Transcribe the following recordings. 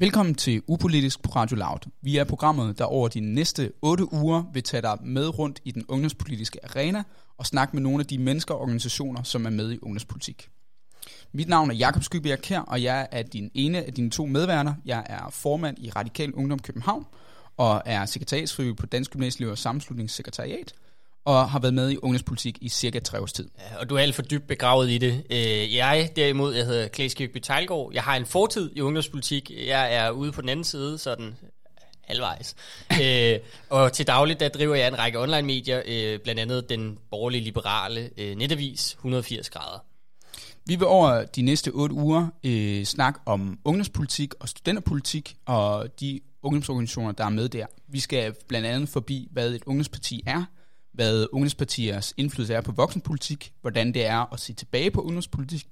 Velkommen til Upolitisk på Radio Loud. Vi er programmet, der over de næste 8 uger vil tage dig med rundt i den ungdomspolitiske arena og snakke med nogle af de mennesker og organisationer, som er med i ungdomspolitik. Mit navn er Jakob Skybjerg Kær, og jeg er din ene af dine to medværter. Jeg er formand i Radikal Ungdom København og er sekretariatsfrivillig på Dansk Gymnasieliv og Sammenslutningssekretariat og har været med i ungdomspolitik i cirka tre års tid. Ja, og du er alt for dybt begravet i det. Øh, jeg derimod, jeg hedder Klaas Kirkby Tejlgaard. Jeg har en fortid i ungdomspolitik. Jeg er ude på den anden side, sådan halvvejs. øh, og til dagligt, der driver jeg en række online-medier, øh, blandt andet den borgerlige liberale øh, netavis 180 grader. Vi vil over de næste otte uger øh, snakke om ungdomspolitik og studenterpolitik og de ungdomsorganisationer, der er med der. Vi skal blandt andet forbi, hvad et ungdomsparti er, hvad ungdomspartiers indflydelse er på voksenpolitik, hvordan det er at se tilbage på ungdomspolitik,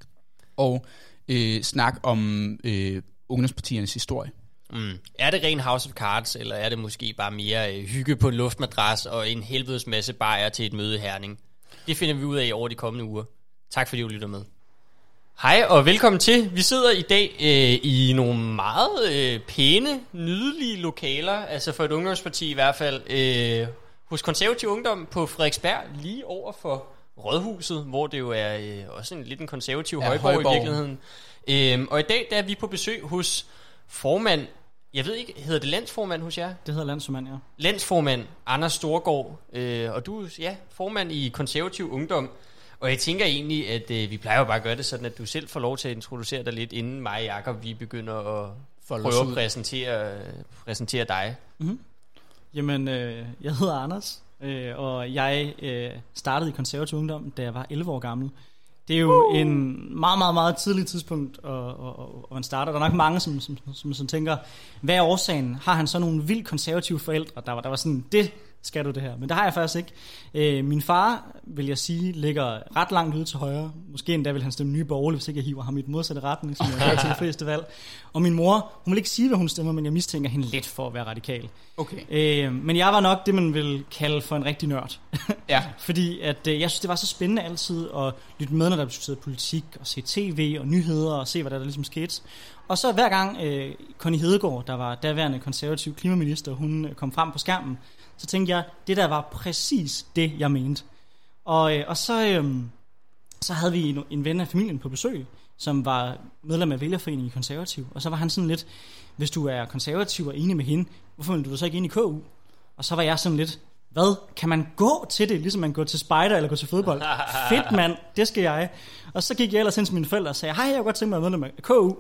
og øh, snak om øh, ungdomspartiernes historie. Mm. Er det ren House of Cards, eller er det måske bare mere øh, hygge på en luftmadras og en helvedes masse bajer til et møde i Herning? Det finder vi ud af over de kommende uger. Tak fordi du lytter med. Hej og velkommen til. Vi sidder i dag øh, i nogle meget øh, pæne, nydelige lokaler, altså for et ungdomsparti i hvert fald. Øh, hos konservativ ungdom på Frederiksberg, lige over for Rådhuset, hvor det jo er øh, også en lidt en konservativ ja, højborg, højborg i virkeligheden. Øhm, og i dag der er vi på besøg hos formand, jeg ved ikke, hedder det landsformand hos jer? Det hedder landsformand, ja. Landsformand Anders Storgård, øh, og du er ja, formand i konservativ ungdom. Og jeg tænker egentlig, at øh, vi plejer jo bare at gøre det sådan, at du selv får lov til at introducere dig lidt, inden mig og Jacob, vi begynder at prøve at præsentere, præsentere dig. Mm-hmm. Jamen, øh, jeg hedder Anders, øh, og jeg øh, startede i konservativ ungdom, da jeg var 11 år gammel. Det er jo uh. en meget, meget, meget tidlig tidspunkt at, at, at, at starte. Der er nok mange, som, som, som, som tænker, hvad er årsagen? Har han så nogle vildt konservative forældre? Der var, der var sådan, det skal du det her. Men det har jeg faktisk ikke. Øh, min far, vil jeg sige, ligger ret langt ude til højre. Måske endda vil han stemme nye borgerlige, hvis ikke jeg hiver ham i et modsatte retning, som jeg har til de fleste valg. Og min mor, hun vil ikke sige, hvad hun stemmer, men jeg mistænker hende lidt for at være radikal. Okay. Øh, men jeg var nok det, man vil kalde for en rigtig nørd. ja. Fordi at, øh, jeg synes, det var så spændende altid at lytte med, når der blev politik, og se tv og nyheder, og se, hvad der, der ligesom skete. Og så hver gang øh, Connie Hedegaard, der var daværende konservativ klimaminister, hun øh, kom frem på skærmen, så tænkte jeg, det der var præcis det, jeg mente. Og, øh, og så, øh, så havde vi en, en ven af familien på besøg, som var medlem af vælgerforeningen i konservativ. Og så var han sådan lidt, hvis du er konservativ og enig med hende, hvorfor vil du så ikke ind i KU? Og så var jeg sådan lidt, hvad? Kan man gå til det, ligesom man går til spejder eller går til fodbold? Fedt mand, det skal jeg. Og så gik jeg ellers hen til mine forældre og sagde, hej, jeg kunne godt tænke mig at være medlem af KU.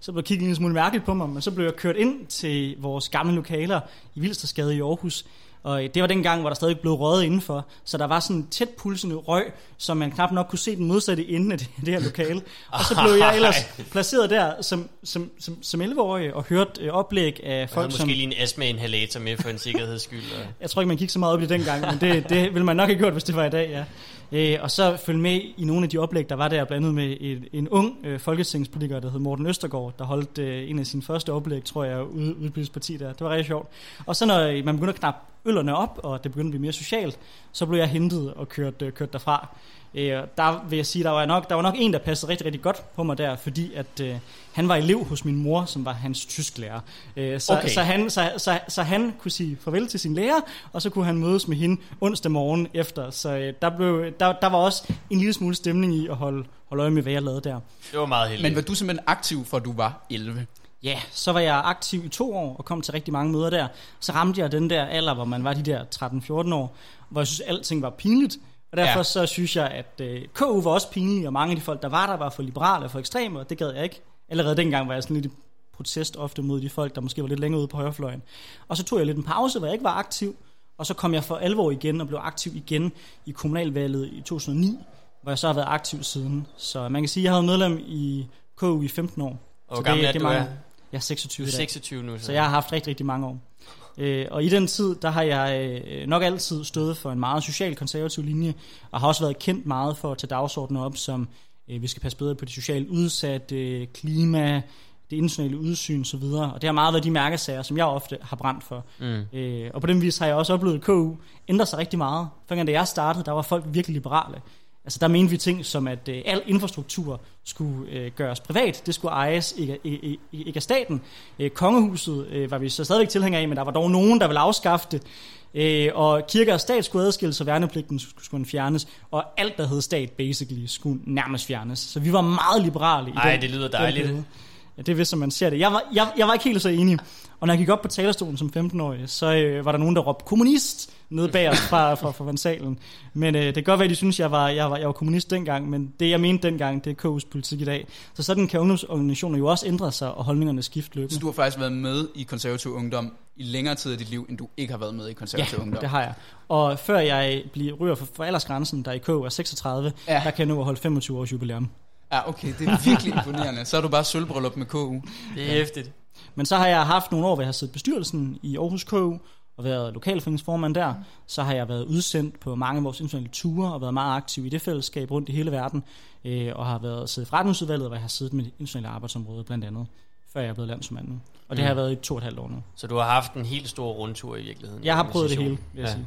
Så blev kigget en smule mærkeligt på mig, men så blev jeg kørt ind til vores gamle lokaler i Vildstedsgade i Aarhus, og det var den gang, hvor der stadig blev røget indenfor, så der var sådan en tæt pulsende røg, så man knap nok kunne se den modsatte ende af det, det her lokale. Og så blev jeg ellers placeret der som, som, som, som 11-årig og hørt øh, oplæg af folk, måske som... måske lige en astma-inhalator med for en sikkerheds skyld. jeg tror ikke, man gik så meget op i det dengang, men det, det ville man nok have gjort, hvis det var i dag, ja. Øh, og så følge med i nogle af de oplæg, der var der, blandt andet med en, en ung øh, folketingspolitiker, der hed Morten Østergaard, der holdt øh, en af sine første oplæg, tror jeg, ude, ude parti der. Det var rigtig sjovt. Og så når øh, man begynder at knappe øllerne op, og det begyndte at blive mere socialt, så blev jeg hentet og kørt, øh, kørt derfra. Øh, der vil jeg sige, der var, nok, der var nok en, der passede rigtig, rigtig godt på mig der, fordi at øh, han var elev hos min mor, som var hans tysklærer. Øh, så, okay. så, han, så, så, så han kunne sige farvel til sin lærer, og så kunne han mødes med hende onsdag morgen efter. Så øh, der, blev, der, der var også en lille smule stemning i at holde, holde øje med, hvad jeg lavede der. Det var meget heldigt. Men var du simpelthen aktiv, for du var 11? Ja, så var jeg aktiv i to år og kom til rigtig mange møder der. Så ramte jeg den der alder, hvor man var de der 13-14 år, hvor jeg synes, alting var pinligt. Og derfor ja. så synes jeg, at uh, KU var også pinlig, og mange af de folk, der var der, var for liberale og for ekstreme, og det gad jeg ikke. Allerede dengang var jeg sådan lidt i protest ofte mod de folk, der måske var lidt længere ude på højrefløjen. Og så tog jeg lidt en pause, hvor jeg ikke var aktiv, og så kom jeg for alvor igen og blev aktiv igen i kommunalvalget i 2009, hvor jeg så har været aktiv siden. Så man kan sige, at jeg har været medlem i KU i 15 år. Og hvor gammel er du? Er? Jeg er 26 Du er 26 nu. Så. så jeg har haft rigtig, rigtig mange år. Øh, og i den tid, der har jeg øh, nok altid stået for en meget social konservativ linje, og har også været kendt meget for at tage dagsordenen op, som øh, vi skal passe bedre på de socialt udsatte, klima, det internationale udsyn osv. Og det har meget været de mærkesager, som jeg ofte har brændt for. Mm. Øh, og på den vis har jeg også oplevet, at KU ændrer sig rigtig meget. For da jeg startede, der var folk virkelig liberale. Altså der mente vi ting som, at øh, al infrastruktur skulle øh, gøres privat. Det skulle ejes ikke, ikke, ikke af staten. Øh, kongehuset øh, var vi så stadigvæk tilhængere af, men der var dog nogen, der ville afskaffe det. Øh, og kirke og stat skulle adskilles, og værnepligten skulle, skulle fjernes. Og alt, der hed stat, basically, skulle nærmest fjernes. Så vi var meget liberale i Ej, den, det lyder den dejligt. periode. Ja, det er vist, som man ser det. Jeg var, jeg, jeg var ikke helt så enig. Og når jeg gik op på talerstolen som 15-årig, så øh, var der nogen, der råbte kommunist nede bag os fra, fra, fra, fra salen. Men øh, det kan godt være, at de synes, jeg var, jeg, var, jeg var kommunist dengang, men det, jeg mente dengang, det er KU's politik i dag. Så sådan kan ungdomsorganisationer jo også ændre sig, og holdningerne skifte løbende. Så du har faktisk været med i konservativ ungdom i længere tid af dit liv, end du ikke har været med i konservativ Ja, ungdom. det har jeg. Og før jeg bliver ryger for, for aldersgrænsen, der i K er 36, Ja. der kan jeg at holde 25 års jubilæum. Ja, okay, det er virkelig imponerende. Så er du bare sølvbryllup med KU. Det er hæftigt. Men så har jeg haft nogle år, hvor jeg har siddet i bestyrelsen i Aarhus KU, og været lokalforeningsformand der. Så har jeg været udsendt på mange af vores internationale ture, og været meget aktiv i det fællesskab rundt i hele verden. Øh, og har været siddet i forretningsudvalget, hvor jeg har siddet med det internationale arbejdsområde blandt andet, før jeg er blevet landsmand nu. Og det har jeg været i to og et halvt år nu. Så du har haft en helt stor rundtur i virkeligheden. Jeg har prøvet det hele, vil jeg Ja. sige.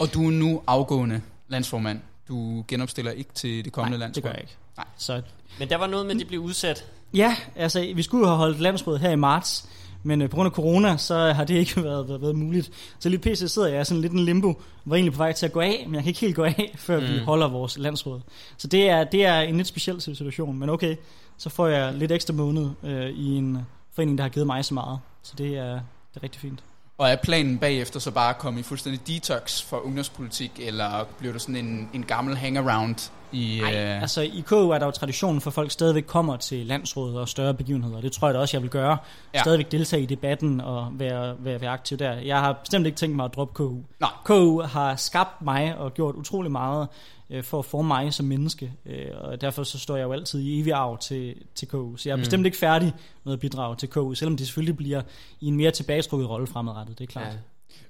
Og du er nu afgående landsformand. Du genopstiller ikke til det kommende Nej, det landsråd. gør jeg ikke. Nej. Så Men der var noget med, at de blev udsat. Ja, altså vi skulle have holdt landsråd her i marts, men øh, på grund af corona, så har det ikke været, været, været muligt. Så lige pc sidder jeg sådan lidt en limbo, var egentlig på vej til at gå af, men jeg kan ikke helt gå af, før mm. vi holder vores landsråd. Så det er, det er en lidt speciel situation, men okay, så får jeg lidt ekstra måned øh, i en forening, der har givet mig så meget. Så det er, det er rigtig fint. Og er planen bagefter så bare at komme i fuldstændig detox for ungdomspolitik, eller bliver du sådan en, en gammel hangaround i... Nej, øh, altså i KU er der jo traditionen for, at folk stadigvæk kommer til landsrådet og større begivenheder. Det tror jeg da også, jeg vil gøre. Ja. Stadigvæk deltage i debatten og være, være, være aktiv der. Jeg har bestemt ikke tænkt mig at droppe KU. Nej. KU har skabt mig og gjort utrolig meget øh, for at forme mig som menneske. Øh, og derfor så står jeg jo altid i evig arv til, til KU. Så jeg er Mm. mm. bestemt ikke færdig med at bidrage til KU, selvom det selvfølgelig bliver i en mere tilbagetrukket rolle fremadrettet, det er klart.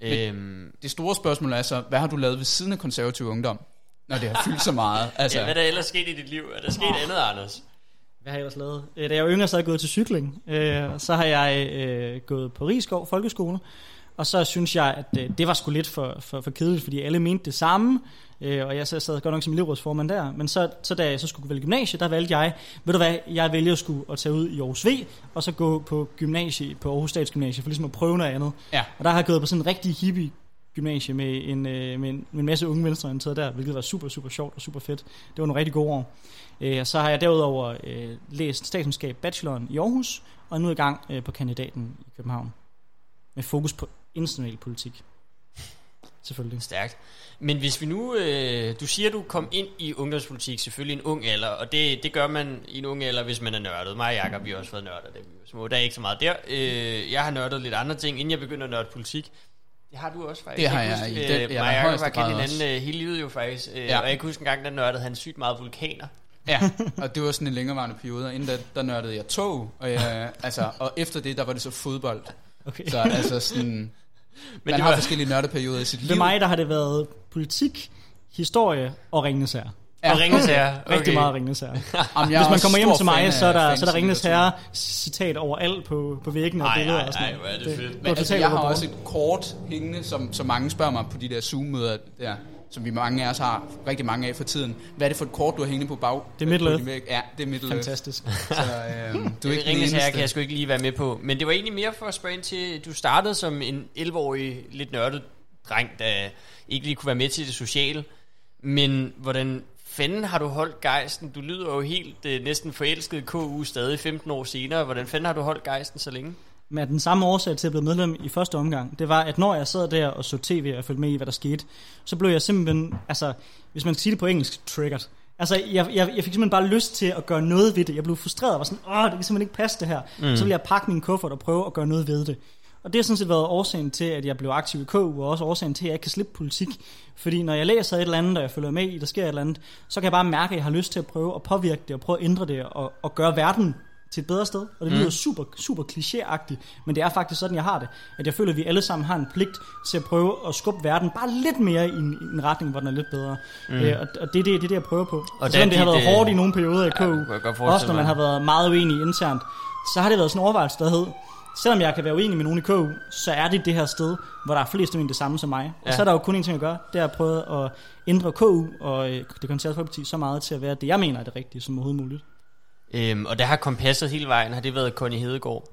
Ja. Øhm, Det store spørgsmål er så, hvad har du lavet ved siden af konservativ ungdom, når det har fyldt så meget? Altså, ja, hvad er der ellers sket i dit liv? Er der sket andet, Anders? Hvad har jeg ellers lavet? Øh, Da jeg var yngre, så har jeg gået til cykling. Øh, Så har jeg øh, gået på Rigskov Folkeskole. Og så synes jeg, at øh, det var sgu lidt for, for, for kedeligt, fordi alle mente det samme. Øh, Og jeg så sad godt nok som elevrådsformand der. Men så, så da jeg så skulle vælge gymnasie, der valgte jeg, ved du hvad, jeg vælger at skulle at tage ud i Aarhus V, og så gå på gymnasie på Aarhus Statsgymnasie, for ligesom at prøve noget andet. Ja. Og der har jeg gået på sådan en rigtig hippie gymnasie med en, øh, med, en, med en masse unge venstreorienterede der, hvilket var super, super sjovt og super fedt. Det var nogle rigtig gode år. Øh, og så har jeg derudover øh, læst statskundskab bacheloren i Aarhus, og er nu i gang øh, på kandidaten i København. Med fokus på international politik. Selvfølgelig. Stærkt. Men hvis vi nu, øh, du siger, du kom ind i ungdomspolitik selvfølgelig i en ung alder, og det, det gør man i en ung alder, hvis man er nørdet. Mig og Jacob, vi har også været nørder, da vi var små. Der er ikke så meget der. Øh, jeg har nørdet lidt andre ting, inden jeg begyndte at nørde politik. Det har du også faktisk. Det har kan jeg huske, i den- øh, højeste har kendt grad hinanden øh, hele livet jo faktisk. Øh, Ja. Og jeg kan huske en gang, der nørdede han sygt meget vulkaner. Ja, og det var sådan en længerevarende periode. og Inden da, der nørdede jeg tog, og, jeg, altså, og efter det, der var det så fodbold. Okay. Så altså sådan, Men man det har var, forskellige nørdeperioder i sit liv. Ved mig, der har det været politik, historie og Ringnes Herre. og Ringens Herre. Okay. Rigtig meget Ringnes Herre. Jamen, Hvis man kommer hjem til mig, så er der, så er der litteratur. Herre citat overalt på, på væggene og billeder og sådan er det fedt. Det, Men altså, jeg har også et kort hængende, som, som mange spørger mig på de der Zoom-møder, der, som vi mange af os har rigtig mange af for tiden. Hvad er det for et kort, du har hængende på bag? Det er Middle? Ja, det er Middle. Fantastisk. Så øhm, du er ikke Herre eneste. kan jeg sgu ikke lige være med på. Men det var egentlig mere for at spørge ind til, du startede som en 11-årig, lidt nørdet dreng, der ikke lige kunne være med til det sociale. Men hvordan fanden har du holdt gejsten? Du lyder jo helt øh, næsten forelsket KU stadig 15 år senere. Hvordan fanden har du holdt gejsten så længe? Men den samme årsag til at blive medlem i første omgang, det var, at når jeg sad der og så tv og følte med i, hvad der skete, så blev jeg simpelthen, altså, hvis man skal sige det på engelsk, triggered. Altså, jeg, jeg, jeg fik simpelthen bare lyst til at gøre noget ved det. Jeg blev frustreret og var sådan, åh, det kan simpelthen ikke passe det her. Mm. Så ville jeg pakke min kuffert og prøve at gøre noget ved det. Og det har sådan set været årsagen til, at jeg blev aktiv i KU, og også årsagen til, at jeg ikke kan slippe politik. Fordi når jeg læser et eller andet, og jeg følger med i, der sker et eller andet, så kan jeg bare mærke, at jeg har lyst til at prøve at påvirke det, og prøve at ændre det, og, og gøre verden til et bedre sted. Og det lyder Mm. super, super klichéagtigt, men det er faktisk sådan, jeg har det. At jeg føler, at vi alle sammen har en pligt til at prøve at skubbe verden bare lidt mere i en, i en retning, hvor den er lidt bedre. Mm. Øh, og, og det, er det, det det, jeg prøver på. Og Og selvom det har været øh, hårdt i nogle perioder i KU, det godt også når man har været meget uenig internt, så har det været sådan en overvejelse, der hed, selvom jeg kan være uenig med nogen i KU, så er det det her sted, hvor der er flest, mener det samme som mig. Og Ja. så er der jo kun en ting at gøre, det er at prøve at ændre KU og øh, det konservative så meget til at være det, jeg mener er det rigtige som overhovedet muligt. Øhm, og der har kompasset hele vejen. Har det været Connie Hedegaard?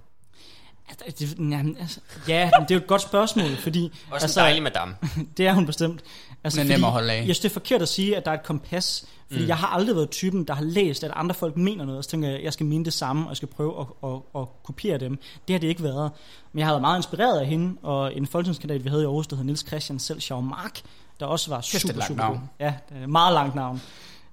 Altså, det, jamen, altså, ja, men det er jo et godt spørgsmål, fordi Også altså, en dejlig madame. det er hun bestemt. Altså, er nem at holde af. Jeg synes, det er forkert at sige, at der er et kompas, fordi mm. jeg har aldrig været typen, der har læst, at andre folk mener noget, og så tænker jeg, at jeg skal mene det samme, og jeg skal prøve at, at, at kopiere dem. Det har det ikke været. Men jeg har været meget inspireret af hende, og en folketingskandidat, vi havde i Aarhus, der hed Niels Christian Selv Mark, der også var super, super navn. god. Ja, er meget langt navn.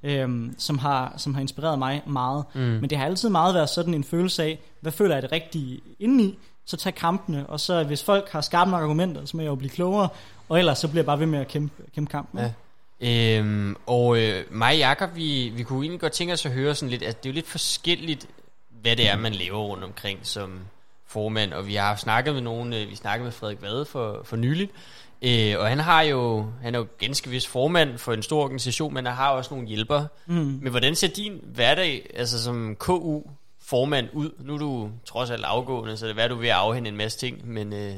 Øhm, som, har, som har inspireret mig meget. Mm. Men det har altid meget været sådan en følelse af, hvad føler jeg det rigtige indeni, så tag kampene, og så hvis folk har skarpe nok argumenter, så må jeg jo blive klogere, og ellers så bliver jeg bare ved med at kæmpe, kæmpe kampen. Ja. Øhm, og øh, mig og Jacob, vi, vi kunne egentlig godt tænke os at høre sådan lidt, at det er jo lidt forskelligt, hvad det er, man lever rundt omkring som formand, og vi har snakket med nogen, øh, vi snakkede med Frederik Vade for, for nyligt, øh, og han har jo, han er jo ganske vist formand for en stor organisation, men han har også nogle hjælpere. Mm. Men hvordan ser din hverdag, altså som KU formand ud? Nu er du trods alt afgående, så det er du er ved at afhænde en masse ting, men øh,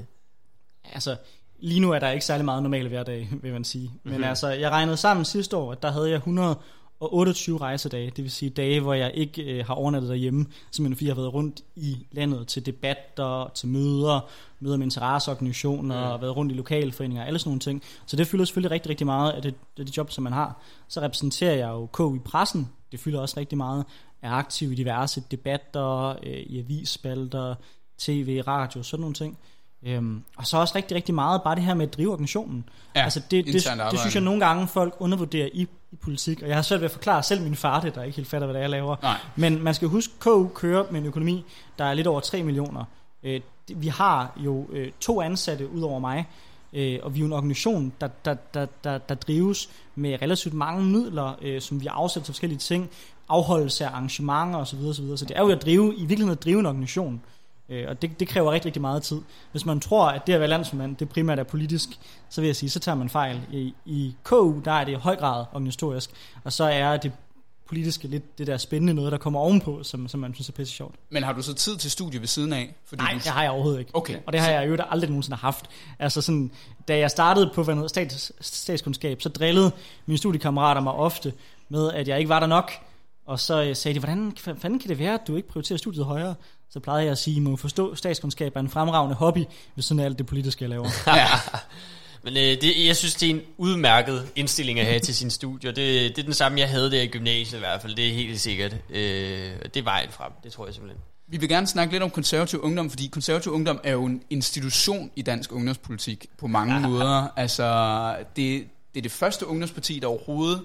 Altså, lige nu er der ikke særlig meget normale hverdag, vil man sige. Men Mhm. altså, jeg regnede sammen sidste år, at der havde jeg 128 rejsedage, det vil sige dage, hvor jeg ikke øh, har overnattet derhjemme, simpelthen fordi jeg har været rundt i landet til debatter, til møder, møder med interesseorganisationer, Mm. og været rundt i lokalforeninger, alle sådan nogle ting. Så det fylder selvfølgelig rigtig, rigtig meget af det, det, det job, som man har. Så repræsenterer jeg jo KU i pressen, det fylder også rigtig meget, er aktiv i diverse debatter, øh, i avisspalter, tv, radio, sådan nogle ting. Øhm, og så også rigtig, rigtig meget bare det her med at drive organisationen. Ja, altså det, det, det synes jeg nogle gange folk undervurderer i, i politik, og jeg har svært ved at forklare selv min far det, der ikke helt fatter, hvad det er, jeg laver. Nej. Men man skal huske, KU kører med en økonomi, der er lidt over 3 millioner. Øh, vi har jo øh, to ansatte ud over mig, øh, og vi er jo en organisation, der, der, der, der, der drives med relativt mange midler, øh, som vi afsætter til forskellige ting, afholdelse af arrangementer osv. osv. Så det er jo at drive, i virkeligheden at drive en organisation. Øh, og det, det kræver rigtig, rigtig meget tid. Hvis man tror, at det at være landsmand, det primært er politisk, så vil jeg sige, så tager man fejl. I, i KU, der er det i høj grad organisatorisk, og så er det politiske lidt det der spændende noget, der kommer ovenpå, som, som man synes er pisse sjovt. Men har du så tid til studie ved siden af? Fordi Nej, du... det har jeg overhovedet ikke. Okay. Og det har jeg jo aldrig nogensinde haft. Altså sådan, da jeg startede på hvad noget, stats, statskundskab, så drillede mine studiekammerater mig ofte med, at jeg ikke var der nok. Og så øh, sagde de, hvordan fanden kan det være, at du ikke prioriterer studiet højere? Så plejede jeg at sige, at må forstå, statskundskab er en fremragende hobby, ved sådan alt det politiske, jeg laver. Ja. Men øh, det, jeg synes, det er en udmærket indstilling at have til sin studie, det, det er den samme, jeg havde der i gymnasiet i hvert fald, det er helt sikkert. Øh, det er vejen frem, det tror jeg simpelthen. Vi vil gerne snakke lidt om konservativ ungdom, fordi konservativ ungdom er jo en institution i dansk ungdomspolitik på mange Ja. måder. Altså, det, det er det første ungdomsparti, der overhovedet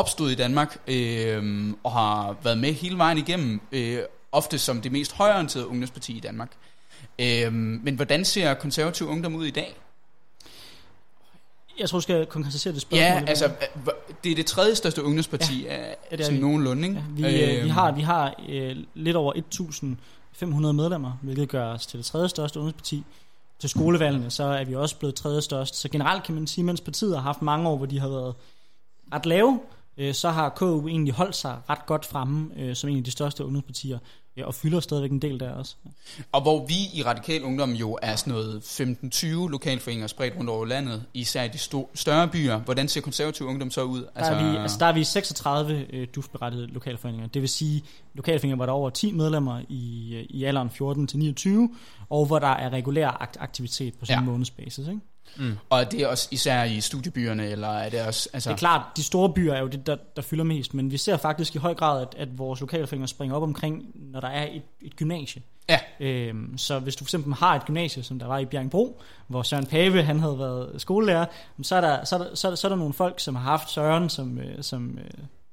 opstod i Danmark, øh, og har været med hele vejen igennem, øh, ofte som det mest højorienterede ungdomsparti i Danmark. Øh, men hvordan ser konservativ ungdom ud i dag? Jeg tror, du skal konkretisere det spørgsmål. Ja, altså, øh, det er det tredje største ungdomsparti, ja, det er sådan vi. nogenlunde, ikke? Ja, vi, øh, vi Øhm, har, vi har øh, lidt over 1.500 medlemmer, hvilket gør os til det tredje største ungdomsparti. Til skolevalgene, så er vi også blevet tredje størst. Så generelt kan man sige, mens partiet har haft mange år, hvor de har været ret lave, øh, så har KU egentlig holdt sig ret godt fremme øh, som en af de største ungdomspartier, øh, og fylder stadigvæk en del der også. Og hvor vi i Radikal Ungdom jo er sådan noget 15-20 lokalforeninger spredt rundt over landet, især i de sto- større byer. Hvordan ser konservativ ungdom så ud? Der, altså, er vi, altså, der er vi 36 øh, DUF-berettigede lokalforeninger. Det vil sige lokalforeninger, hvor der er over 10 medlemmer i, øh, i alderen 14 til 29, og hvor der er regulær akt- aktivitet på sådan Ja. en månedsbasis. Ikke? Mm. og er det også især i studiebyerne, eller er det også... Altså, Det er klart, de store byer er jo det, der, der fylder mest, men vi ser faktisk i høj grad, at, at vores lokalforeninger springer op omkring, når der er et, et gymnasie. Ja. Øhm, så hvis du for eksempel har et gymnasie, som der var i Bjergbro, hvor Søren Pave han havde været skolelærer, så er der, så er der, så er der, så er der nogle folk, som har haft Søren som, øh, som øh,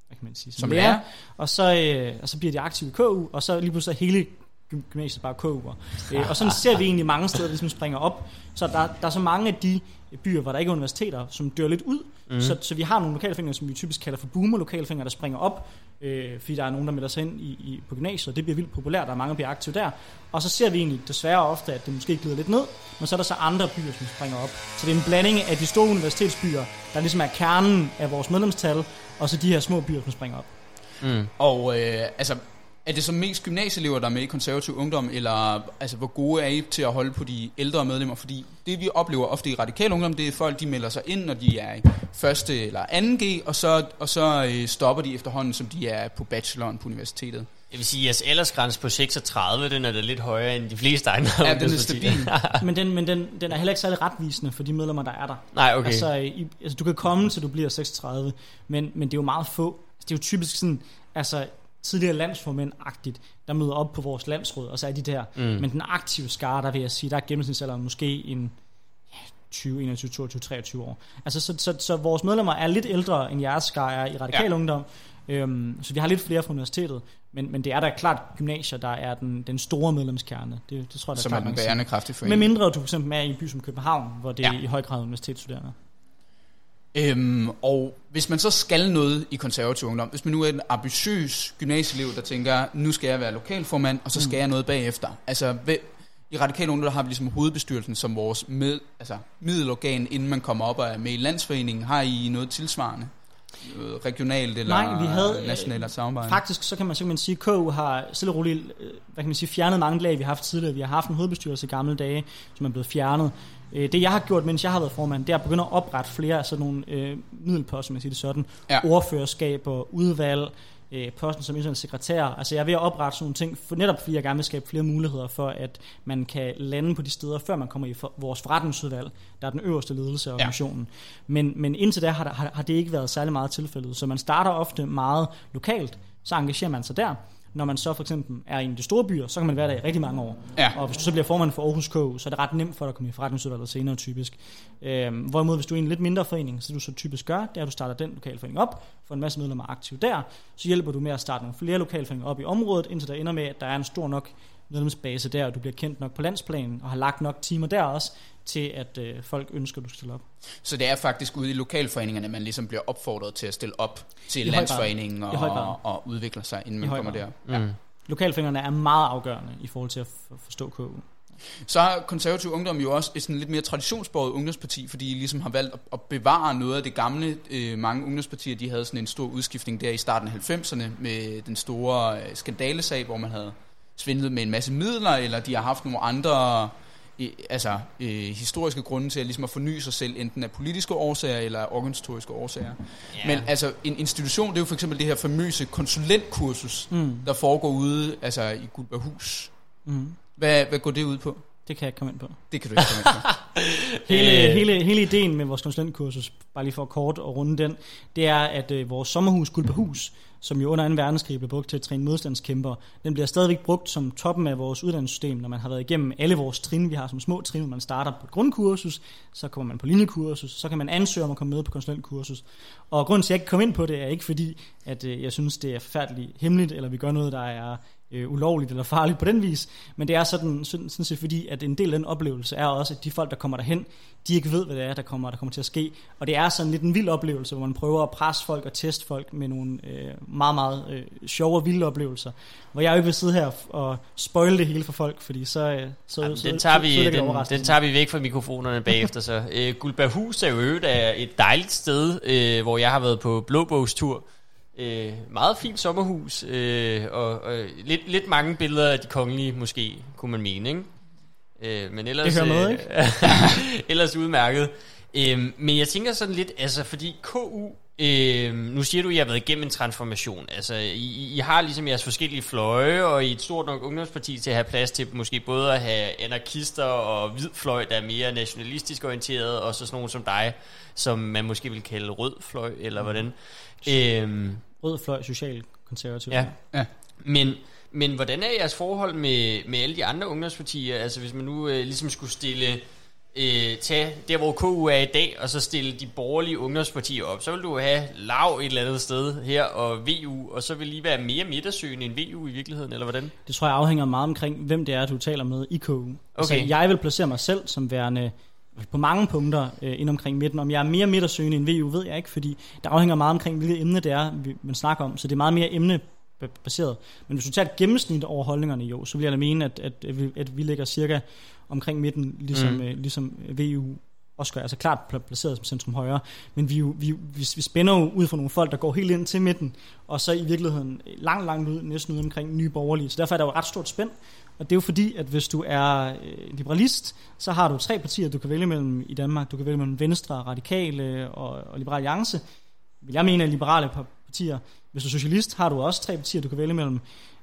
hvad kan man sige, som, Som lærer, lærer. og så, øh, og så bliver de aktive i KU, og så lige pludselig hele gymnasiet bare KU'er. Øh, og sådan ser vi egentlig mange steder, der ligesom springer op. Så der, der er så mange af de byer, hvor der ikke er universiteter, som dør lidt ud. Mm. Så, så vi har nogle lokalforeninger, som vi typisk kalder for boomer lokalforeninger, der springer op, øh, fordi der er nogen, der melder sig ind i, i, på gymnasiet, og det bliver vildt populært, der er mange, der bliver aktive der. Og så ser vi egentlig desværre ofte, at det måske glider lidt ned, men så er der så andre byer, som springer op. Så det er en blanding af de store universitetsbyer, der ligesom er kernen af vores medlemstal, og så de her små byer, som springer op. Mm. Og øh, altså, Er det så mest gymnasieelever, der er med i konservativ ungdom, eller altså, hvor gode er I til at holde på de ældre medlemmer? Fordi det, vi oplever ofte i radikal ungdom, det er folk, de melder sig ind, når de er i første eller anden G, og så, og så øh, stopper de efterhånden, som de er på bacheloren på universitetet. Jeg vil sige, at jeres aldersgrænse på 36, den er da lidt højere end de fleste andre. Ja, den er stabil. Men, den, men den, den er heller ikke særlig retvisende for de medlemmer, der er der. Nej, okay. Altså, i, altså, du kan komme til du bliver 36, men, men det er jo meget få. Altså, det er jo typisk sådan, altså tidligere landsformænd-agtigt, der møder op på vores landsråd, og så er de der. Mm. Men den aktive skare, der vil jeg sige, der er gennemsnitsalderen måske en ja, 20, 21, 22, 23 år. Altså, så, så, så vores medlemmer er lidt ældre end jeres skare er i radikal Ja. ungdom. Øhm, så vi har lidt flere fra universitetet, men, men det er da klart gymnasier, der er den, den store medlemskerne. Det, det tror jeg da som klart, er den bærende kraft i Med mindre du for eksempel er i en by som København, hvor det Ja. er i høj grad universitetsstuderende. Øhm, og hvis man så skal noget i konservativ ungdom, hvis man nu er en ambitiøs gymnasieelev, der tænker, nu skal jeg være lokalformand, og så skal Mm. jeg noget bagefter. Altså, ved, i Radikal Ungdom der har vi ligesom hovedbestyrelsen som vores med, altså, middelorgan, inden man kommer op og er med i landsforeningen. Har I noget tilsvarende? Noget regionalt eller Nej, vi havde, øh, nationalt at samarbejde? Faktisk så kan man simpelthen sige, at KU har stille og roligt øh, hvad kan man sige, fjernet mange lag, vi har haft tidligere. Vi har haft en hovedbestyrelse i gamle dage, som er blevet fjernet. Øh, Det jeg har gjort, mens jeg har været formand, det er at begynde at oprette flere af sådan nogle øh, middelposter, man siger det sådan. Ja. Ordførerskaber, udvalg, øh, posten som international sekretær. Altså jeg er ved at oprette sådan nogle ting, for netop fordi jeg gerne vil skabe flere muligheder for, at man kan lande på de steder, før man kommer i for, vores forretningsudvalg, der er den øverste ledelse af Ja. organisationen. Men, men indtil da har, har, har det ikke været særlig meget tilfældet. Så man starter ofte meget lokalt, så engagerer man sig der. Når man så for eksempel er i en af de store byer, så kan man være der i rigtig mange år. Ja. Og hvis du så bliver formand for Aarhus K, så er det ret nemt for dig at komme i forretningsudvalget senere typisk. Øhm, hvorimod hvis du er i en lidt mindre forening, så det du så typisk gør, det er, at du starter den lokale forening op, får en masse medlemmer aktive der, så hjælper du med at starte nogle flere lokale foreninger op i området, indtil der ender med, at der er en stor nok medlemsbase der, og du bliver kendt nok på landsplanen, og har lagt nok timer der også, til at øh, folk ønsker, at du skal stille op. Så det er faktisk ude i lokalforeningerne, man ligesom bliver opfordret til at stille op til I landsforeningen grad. og, og udvikle sig, inden man kommer der. Mm. Lokalforeningerne er meget afgørende i forhold til at forstå KU. Så har konservativ ungdom jo også et sådan lidt mere traditionsborget ungdomsparti, fordi de ligesom har valgt at, at bevare noget af det gamle. Øh, mange ungdomspartier de havde sådan en stor udskiftning der i starten af 90'erne med den store øh, skandalesag, hvor man havde svindlet med en masse midler, eller de har haft nogle andre øh, altså, øh, historiske grunde til at, ligesom at forny sig selv, enten af politiske årsager eller organisatoriske årsager. Ja. Men altså, en institution, det er jo for eksempel det her famøse konsulentkursus, Mm. der foregår ude altså, i Guldberghus. Mm. Hvad, hvad går det ud på? Det kan jeg ikke komme ind på. Det kan du ikke komme ind på. Hele, Øh. hele, hele ideen med vores konsulentkursus, bare lige for kort og runde den, det er, at øh, vores sommerhus Guldberghus, som jo under 2. verdenskrig blev brugt til at træne modstandskæmper, den bliver stadigvæk brugt som toppen af vores uddannelsessystem, når man har været igennem alle vores trin. Vi har som små trin, man starter på grundkursus, så kommer man på linjekursus, så kan man ansøge om at komme med på konsulentkursus. Og grunden til, at jeg ikke kom ind på det, er ikke fordi, at øh, jeg synes, det er forfærdeligt hemmeligt, eller vi gør noget, der er øh, ulovligt eller farligt på den vis, men det er sådan, sådan, sådan set fordi, at en del af den oplevelse er også, at de folk, der kommer derhen, de ikke ved, hvad det er, der kommer, der kommer til at ske. Og det er sådan lidt en vild oplevelse, hvor man prøver at presse folk og teste folk med nogle øh, meget, meget øh, sjove og vilde oplevelser. Hvor jeg jo ikke vil sidde her og spoil det hele for folk, fordi så, øh, så, Jamen, så, den, tager så, vi, så, så den, den tager vi væk fra mikrofonerne bagefter så. Øh, Guldberghus er jo øvrigt er et dejligt sted, øh, hvor jeg har været på blåbogstur. Øh, meget fint sommerhus, øh, og, og lidt, lidt mange billeder af de kongelige måske, kunne man mene, ikke? Øh, men ellers, Det hører med, øh, ellers udmærket. Øh, men jeg tænker sådan lidt, altså fordi KU, øh, nu siger du, at I har været igennem en transformation. Altså, I, I har ligesom jeres forskellige fløje, og I er et stort nok ungdomsparti til at have plads til måske både at have anarkister og hvid fløj, der er mere nationalistisk orienteret, og så sådan nogen som dig, som man måske vil kalde rød fløj, eller hvordan. Øh, Rød fløj, social konservativ. Ja. Ja. men, men hvordan er jeres forhold med, med alle de andre ungdomspartier? Altså hvis man nu øh, ligesom skulle stille, øh, tage der hvor KU er i dag, og så stille de borgerlige ungdomspartier op, så vil du have lav et eller andet sted her, og VU, og så vil lige være mere midtersøgende end VU i virkeligheden, eller hvordan? Det tror jeg afhænger meget omkring, hvem det er, du taler med i KU. Altså, Okay. jeg vil placere mig selv som værende på mange punkter øh, ind omkring midten. Om jeg er mere midtersøgende end VU, ved jeg ikke, fordi det afhænger meget omkring, hvilket emne det er, vi, man snakker om. Så det er meget mere emnebaseret. Men hvis du tager et gennemsnit over holdningerne, jo, så vil jeg da mene, at, at, at, vi, at vi ligger cirka omkring midten, ligesom, Mm. øh, ligesom VU også gør, altså klart pla- placeret som centrum højre, men vi, vi, vi, vi spænder jo ud fra nogle folk, der går helt ind til midten, og så i virkeligheden langt, langt ud, næsten ud omkring nye borgerlige. Så derfor er der jo ret stort spænd, og det er jo fordi, at hvis du er øh, liberalist, så har du tre partier, du kan vælge mellem i Danmark. Du kan vælge mellem Venstre, Radikale og, og Liberal Alliance. Vil jeg mene er liberale par- partier. Hvis du er socialist, har du også tre partier, du kan vælge mellem.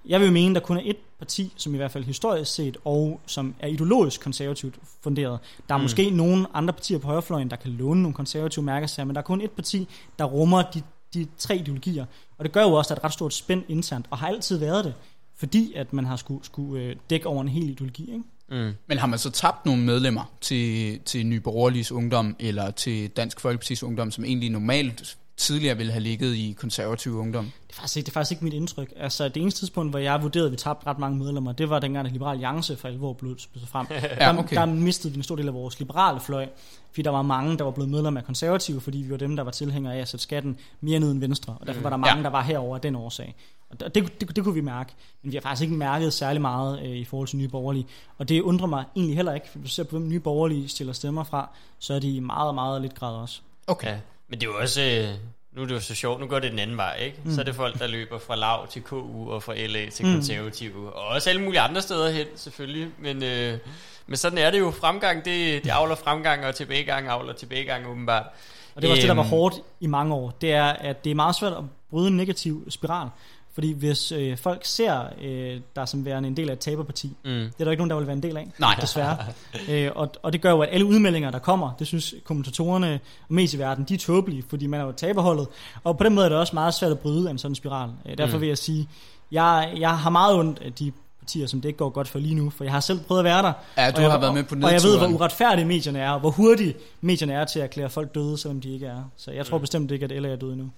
Jeg vil jo mene, der kun er et parti, som i hvert fald historisk set, og som er ideologisk konservativt funderet. Der er mm. måske nogle andre partier på højrefløjen, der kan låne nogle konservative mærkesager, men der er kun et parti, der rummer de, de tre ideologier. Og det gør jo også, at der er et ret stort spænd internt, og har altid været det, fordi at man har skulle, skulle øh, dække over en hel ideologi. Ikke? Mm. Men har man så tabt nogle medlemmer til, til Nye Borgerliges Ungdom, eller til Dansk Folkeparti's Ungdom, som egentlig normalt tidligere ville have ligget i konservativ ungdom? Det er, faktisk ikke, det er faktisk ikke mit indtryk. Altså, det eneste tidspunkt, hvor jeg vurderede, at vi tabte ret mange medlemmer, det var dengang, at Liberal Alliance for alvor blev så frem. Ja, der, okay. der mistede vi en stor del af vores liberale fløj, fordi der var mange, der var blevet medlemmer af konservative, fordi vi var dem, der var tilhængere af at sætte skatten mere ned end venstre, og derfor Mm. var der mange, Ja. der var herover af den årsag. Og det, det, det, kunne vi mærke, men vi har faktisk ikke mærket særlig meget øh, i forhold til nye borgerlige. Og det undrer mig egentlig heller ikke, for hvis du ser på, hvem nye borgerlige stiller stemmer fra, så er de i meget, meget lidt grad også. Okay. Ja, men det er jo også... Øh, nu er det jo så sjovt, nu går det den anden vej, ikke? Mm. Så er det folk, der løber fra lav til KU og fra LA til Mm. konservative. Og også alle mulige andre steder hen, selvfølgelig. Men, øh, men sådan er det jo. Fremgang, det, det avler fremgang, og tilbagegang avler tilbagegang, åbenbart. Og det var også det, der var Øhm. hårdt i mange år. Det er, at det er meget svært at bryde en negativ spiral. Fordi hvis øh, folk ser øh, der som værende en del af et taberparti, Mm. det er der ikke nogen, der vil være en del af, Nej. desværre. øh, og, og det gør jo, at alle udmeldinger, der kommer, det synes kommentatorerne og medieverden, de er tåbelige, fordi man er jo et taberholdet. Og på den måde er det også meget svært at bryde en sådan spiral. Øh, derfor Mm. vil jeg sige, jeg, jeg har meget ondt af de partier, som det ikke går godt for lige nu, for jeg har selv prøvet at være der. Ja, du jeg, har været med på Og jeg ved, hvor nedturen. uretfærdige medierne er, og hvor hurtige medierne er til at erklære folk døde, selvom de ikke er. Så jeg tror Mm. bestemt ikke, at LA er død endnu.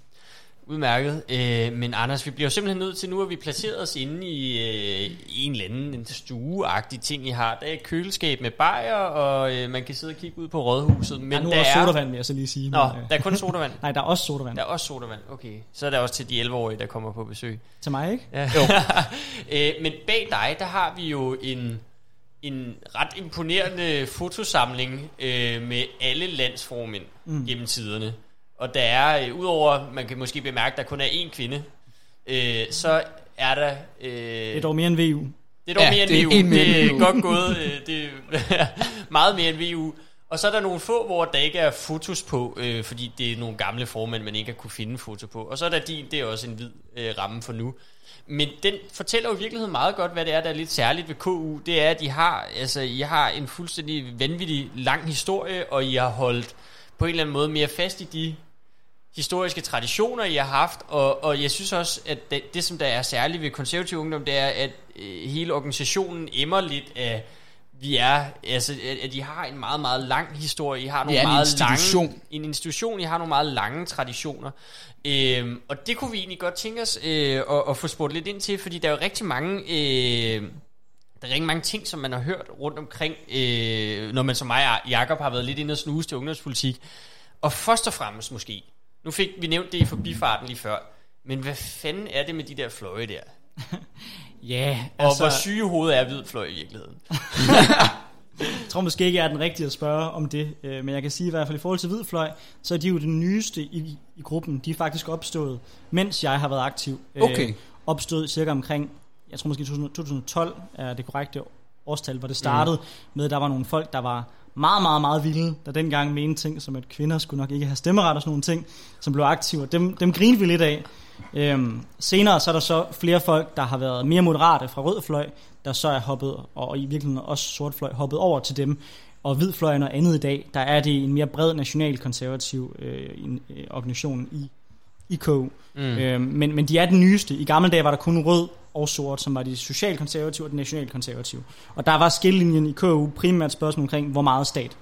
Udmærket. Øh, men Anders, vi bliver jo simpelthen nødt til nu, at vi placeret os inde i øh, en eller anden en stueagtig ting, I har. Der er et køleskab med bajer, og øh, man kan sidde og kigge ud på rådhuset. Men ja, nu der er også er... sodavand, vil jeg så lige sige. Nå, men, øh, der er kun sodavand. Nej, der er også sodavand. Der er også sodavand, okay. Så er der også til de 11-årige, der kommer på besøg. Til mig, ikke? Ja. øh, men bag dig, der har vi jo en, en ret imponerende fotosamling øh, med alle landsformænd mm. gennem tiderne. Og der er, øh, udover, man kan måske bemærke, der kun er én kvinde, øh, så er der... Øh, Det er dog mere end VU. det er dog Ja, mere end det er VU. en mere det er godt gået. øh, Det er meget mere end VU. Og så er der nogle få, hvor der ikke er fotos på, øh, fordi det er nogle gamle formænd, man ikke har kunne finde foto på. Og så er der din, det er også en hvid øh, ramme for nu. Men den fortæller jo i virkeligheden meget godt, hvad det er, der er lidt særligt ved KU. Det er, at I har, altså, I har en fuldstændig vanvittig lang historie, og I har holdt på en eller anden måde mere fast i de historiske traditioner, I har haft, og, og jeg synes også, at det, det, som der er særligt ved konservativ ungdom, det er, at øh, hele organisationen emmer lidt af, vi er, altså, at, I har en meget, meget lang historie, I har nogle en meget institution. lange, en institution, I har nogle meget lange traditioner, øhm, og det kunne vi egentlig godt tænke os øh, at, at få spurgt lidt ind til, fordi der er jo rigtig mange... Øh, der er rigtig mange ting, som man har hørt rundt omkring, øh, når man som mig og Jacob har været lidt inde og snuse til ungdomspolitik. Og først og fremmest måske, nu fik vi nævnt det i forbifarten lige før, men hvad fanden er det med de der fløje der? Ja, Og altså, hvor syge hovedet er hvid fløj i virkeligheden? jeg tror måske ikke, jeg er den rigtige at spørge om det, øh, men jeg kan sige i hvert fald i forhold til Hvidfløj, så er de jo den nyeste i, i gruppen. De er faktisk opstået, mens jeg har været aktiv. Øh, Okay. opstod cirka omkring, jeg tror måske 2000 2012 er det korrekte årstal, hvor det startede mm. med, at der var nogle folk, der var meget, meget, meget vilde, der dengang mente ting, som at kvinder skulle nok ikke have stemmeret og sådan nogle ting, som blev aktive. Dem, dem grinede vi lidt af. Øhm, senere så er der så flere folk, der har været mere moderate fra rød fløj, der så er hoppet, og i virkeligheden også sort fløj, hoppet over til dem. Og hvid fløj og noget andet i dag, der er det en mere bred nationalkonservativ øh, en, øh, organisation i, i KU. Mm. Øhm, men, men de er den nyeste. I gamle dage var der kun rød og sort, som var de socialkonservative og de nationalkonservative. Og der var skillelinjen i KU primært spørgsmål omkring, hvor meget stat.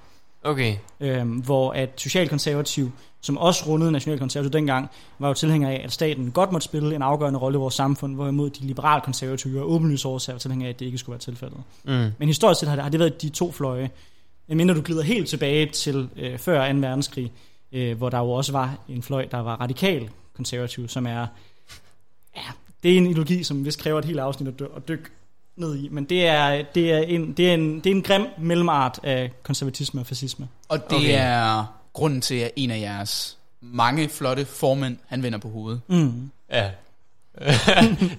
Okay. Øhm, hvor at socialkonservativ, som også rundede nationalkonservativ dengang, var jo tilhænger af, at staten godt måtte spille en afgørende rolle i vores samfund, hvorimod de liberalkonservative og åbenlyse årsager var tilhænger af, at det ikke skulle være tilfældet. Mm. Men historisk set har det, har det været de to fløje. Mindre du glider helt tilbage til øh, før 2. verdenskrig, øh, hvor der jo også var en fløj, der var radikal konservativ, som er, ja, det er en ideologi, som vist kræver et helt afsnit at, dy- at dykke ned i, men det er, det er, en, det er, en, det er en grim mellemart af konservatisme og fascisme. Og det Okay. er grunden til, at en af jeres mange flotte formænd, han vender på hovedet. Mm. Ja.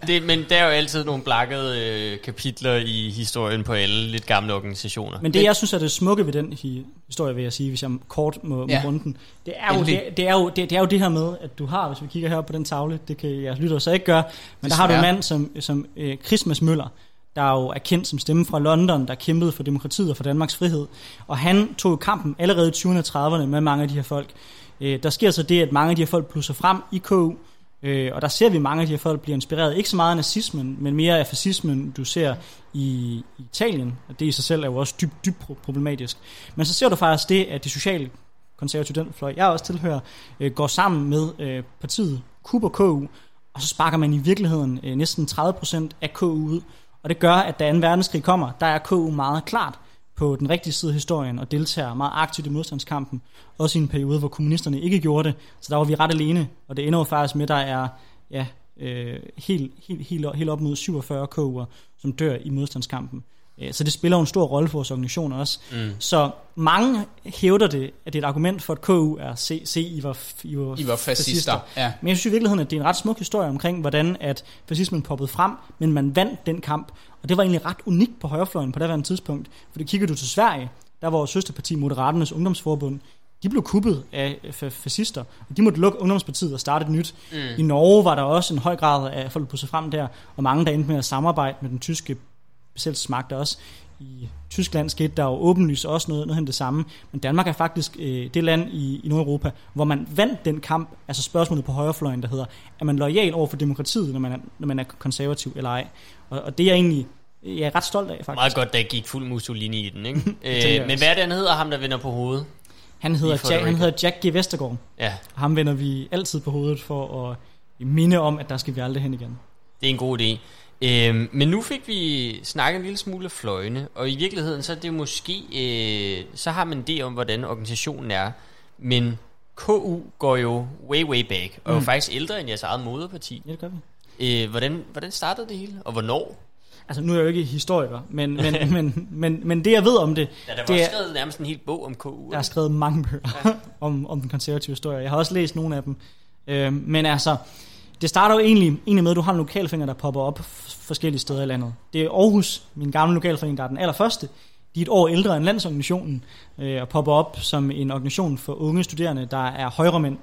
Det, men der er jo altid nogle blakkede øh, kapitler i historien på alle lidt gamle organisationer. Men det, jeg synes er det smukke ved den hi- historie, vil jeg sige, hvis jeg kort må, må Ja. runde den, det er, jo, det, det, er jo, det, det er jo det her med, at du har, hvis vi kigger her på den tavle, det kan jeg lytter så ikke gøre, men der har du en mand som, som øh, Christmas Møller, der jo er kendt som stemme fra London, der kæmpede for demokratiet og for Danmarks frihed. Og han tog kampen allerede i 20'erne og 30'erne med mange af de her folk. Øh, der sker så det, at mange af de her folk plusser frem i KU, øh, og der ser vi, mange af de her folk bliver inspireret, ikke så meget af nazismen, men mere af fascismen, du ser i, Italien. Og det i sig selv er jo også dybt, dybt problematisk. Men så ser du faktisk det, at det sociale konservative, den fløj, jeg også tilhører, øh, går sammen med øh, partiet KUB og KU, og så sparker man i virkeligheden øh, næsten 30% af KU ud. Og det gør, at da 2. verdenskrig kommer, der er KU meget klart på den rigtige side af historien og deltager meget aktivt i modstandskampen. Også i en periode, hvor kommunisterne ikke gjorde det. Så der var vi ret alene, og det ender jo faktisk med, at der er ja, øh, helt, helt, helt, helt op mod 47 KU'er, som dør i modstandskampen. Øh, Så det spiller en stor rolle for vores organisation også. Mm. Så mange hævder det, at det er et argument for, at KU er se, se I var, I var, I var fascister. Ja. men jeg synes i virkeligheden, at det er en ret smuk historie omkring, hvordan at fascismen poppede frem, men man vandt den kamp. Og det var egentlig ret unikt på højrefløjen på det daværende tidspunkt. For det kigger du til Sverige, der var vores søsterparti Moderaternes Ungdomsforbund, de blev kuppet af fa- fascister, og de måtte lukke Ungdomspartiet og starte et nyt. Mm. I Norge var der også en høj grad af folk, der pudsede frem der, og mange, der endte med at samarbejde med den tyske besættelsesmagt også. I Tyskland skete der jo åbenlyst også noget, noget af det samme, men Danmark er faktisk øh, det land i, i Nordeuropa, hvor man vandt den kamp, altså spørgsmålet på højrefløjen, der hedder, er man lojal over for demokratiet, når man er, når man er konservativ eller ej? Og, og det er jeg egentlig jeg er ret stolt af, faktisk. Meget godt, der gik fuld Mussolini i den, ikke? øh, men også. hvad er han hedder, ham der vender på hovedet? Han hedder, Jack, han hedder Jack G. Vestergaard, Ja, og ham vender vi altid på hovedet for at minde om, at der skal vi aldrig hen igen. det er en god idé. Øhm, men nu fik vi snakket en lille smule af fløjene, og i virkeligheden så er det måske, øh, så har man en idé om, hvordan organisationen er, men KU går jo way, way back, og er jo Mm. faktisk ældre end jeres eget moderparti. Ja, det gør vi. Øh, hvordan, hvordan startede det hele, og hvornår? Altså, nu er jeg jo ikke historiker, men, men, men, men, men det, jeg ved om det, Ja, der var Det er- skrevet nærmest en hel bog om KU. Der er skrevet mange bøger om, om den konservative historie. Jeg har også læst nogle af dem. Øh, men altså, det starter jo egentlig, egentlig med, at du har en lokalforening, der popper op forskellige steder i landet. Det er Aarhus, min gamle lokalforening, der er den allerførste. De er et år ældre end landsorganisationen, øh, og popper op som en organisation for unge studerende, der er højremænd,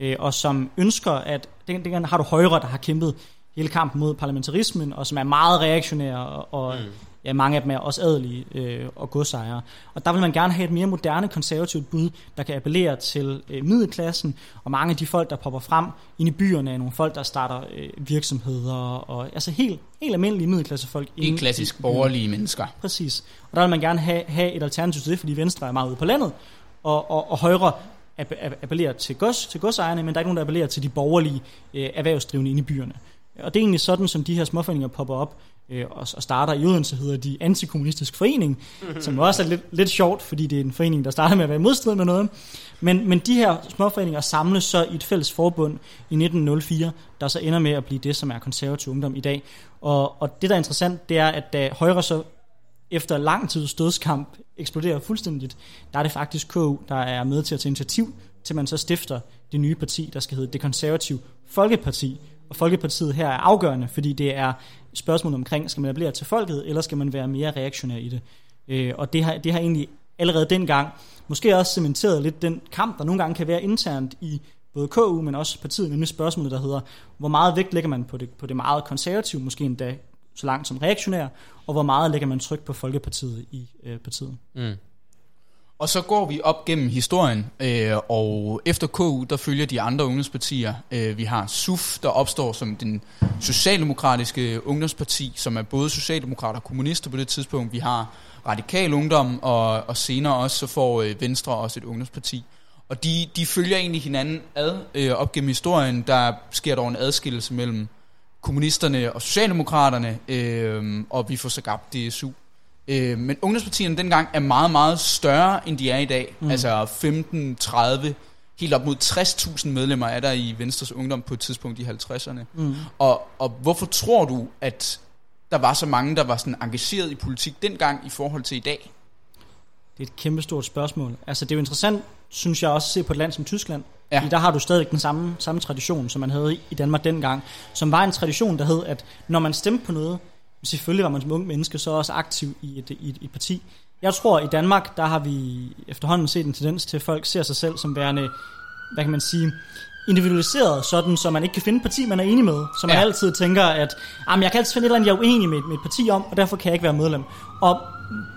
øh, og som ønsker, at den, den har du højre, der har kæmpet hele kampen mod parlamentarismen, og som er meget reaktionære, og, og Mm ja, mange af dem er også adelige øh, og godsejere. Og der vil man gerne have et mere moderne konservativt bud, der kan appellere til øh, middelklassen, og mange af de folk, der popper frem ind i byerne, er nogle folk, der starter øh, virksomheder, og altså helt, helt almindelige middelklassefolk. Ikke klassisk borgerlige mennesker. Præcis. Og der vil man gerne have, have et alternativ til det, fordi Venstre er meget ude på landet, og, og, og Højre app- app- appellerer til, gods, til godsejerne, men der er ikke nogen, der appellerer til de borgerlige øh, erhvervsdrivende inde i byerne. Og det er egentlig sådan, som de her småforeninger popper op øh, og, og starter. I Odense hedder de Antikommunistisk Forening, som også er lidt, lidt sjovt, fordi det er en forening, der starter med at være i modstrid med noget. Men, men de her småforeninger samles så i et fælles forbund i 1904, der så ender med at blive det, som er konservativ ungdom i dag. Og, og det, der er interessant, det er, at da Højre så efter lang tids dødskamp eksploderer fuldstændigt, der er det faktisk KU, der er med til at tage initiativ til, man så stifter det nye parti, der skal hedde Det Konservative Folkeparti. Og Folkepartiet her er afgørende, fordi det er spørgsmålet omkring, skal man appellere til folket, eller skal man være mere reaktionær i det? Øh, og det har, det har egentlig allerede dengang måske også cementeret lidt den kamp, der nogle gange kan være internt i både KU, men også partiet, nemlig spørgsmålet, der hedder, hvor meget vægt lægger man på det, på det meget konservative, måske endda så langt som reaktionær, og hvor meget lægger man tryk på Folkepartiet i øh, partiet. Mm. Og så går vi op gennem historien, øh, og efter KU, der følger de andre ungdomspartier. Øh, vi har SUF, der opstår som den socialdemokratiske ungdomsparti, som er både socialdemokrater og kommunister på det tidspunkt. Vi har radikal ungdom, og, og senere også så får øh, Venstre også et ungdomsparti. Og de, de følger egentlig hinanden ad øh, op gennem historien. Der sker dog en adskillelse mellem kommunisterne og socialdemokraterne, øh, og vi får så gabt DSU. Øh, men ungdomspartierne dengang er meget, meget større, end de er i dag. Mm. Altså 15, 30, helt op mod 60.000 medlemmer er der i Venstres Ungdom på et tidspunkt i 50'erne. Mm. Og, og hvorfor tror du, at der var så mange, der var sådan engageret i politik dengang i forhold til i dag? Det er et kæmpestort spørgsmål. Altså, det er jo interessant, synes jeg også, at se på et land som Tyskland. Ja. Fordi der har du stadig den samme, samme tradition, som man havde i Danmark dengang. Som var en tradition, der hed, at når man stemte på noget, selvfølgelig var man som ung menneske så også aktiv i et, i et, et parti. Jeg tror, i Danmark, der har vi efterhånden set en tendens til, at folk ser sig selv som værende, hvad kan man sige, individualiseret, sådan så man ikke kan finde et parti, man er enig med. Så man Ja. altid tænker, at "Jamen, jeg kan altid finde et eller andet, jeg er uenig med, med et parti om, og derfor kan jeg ikke være medlem. Og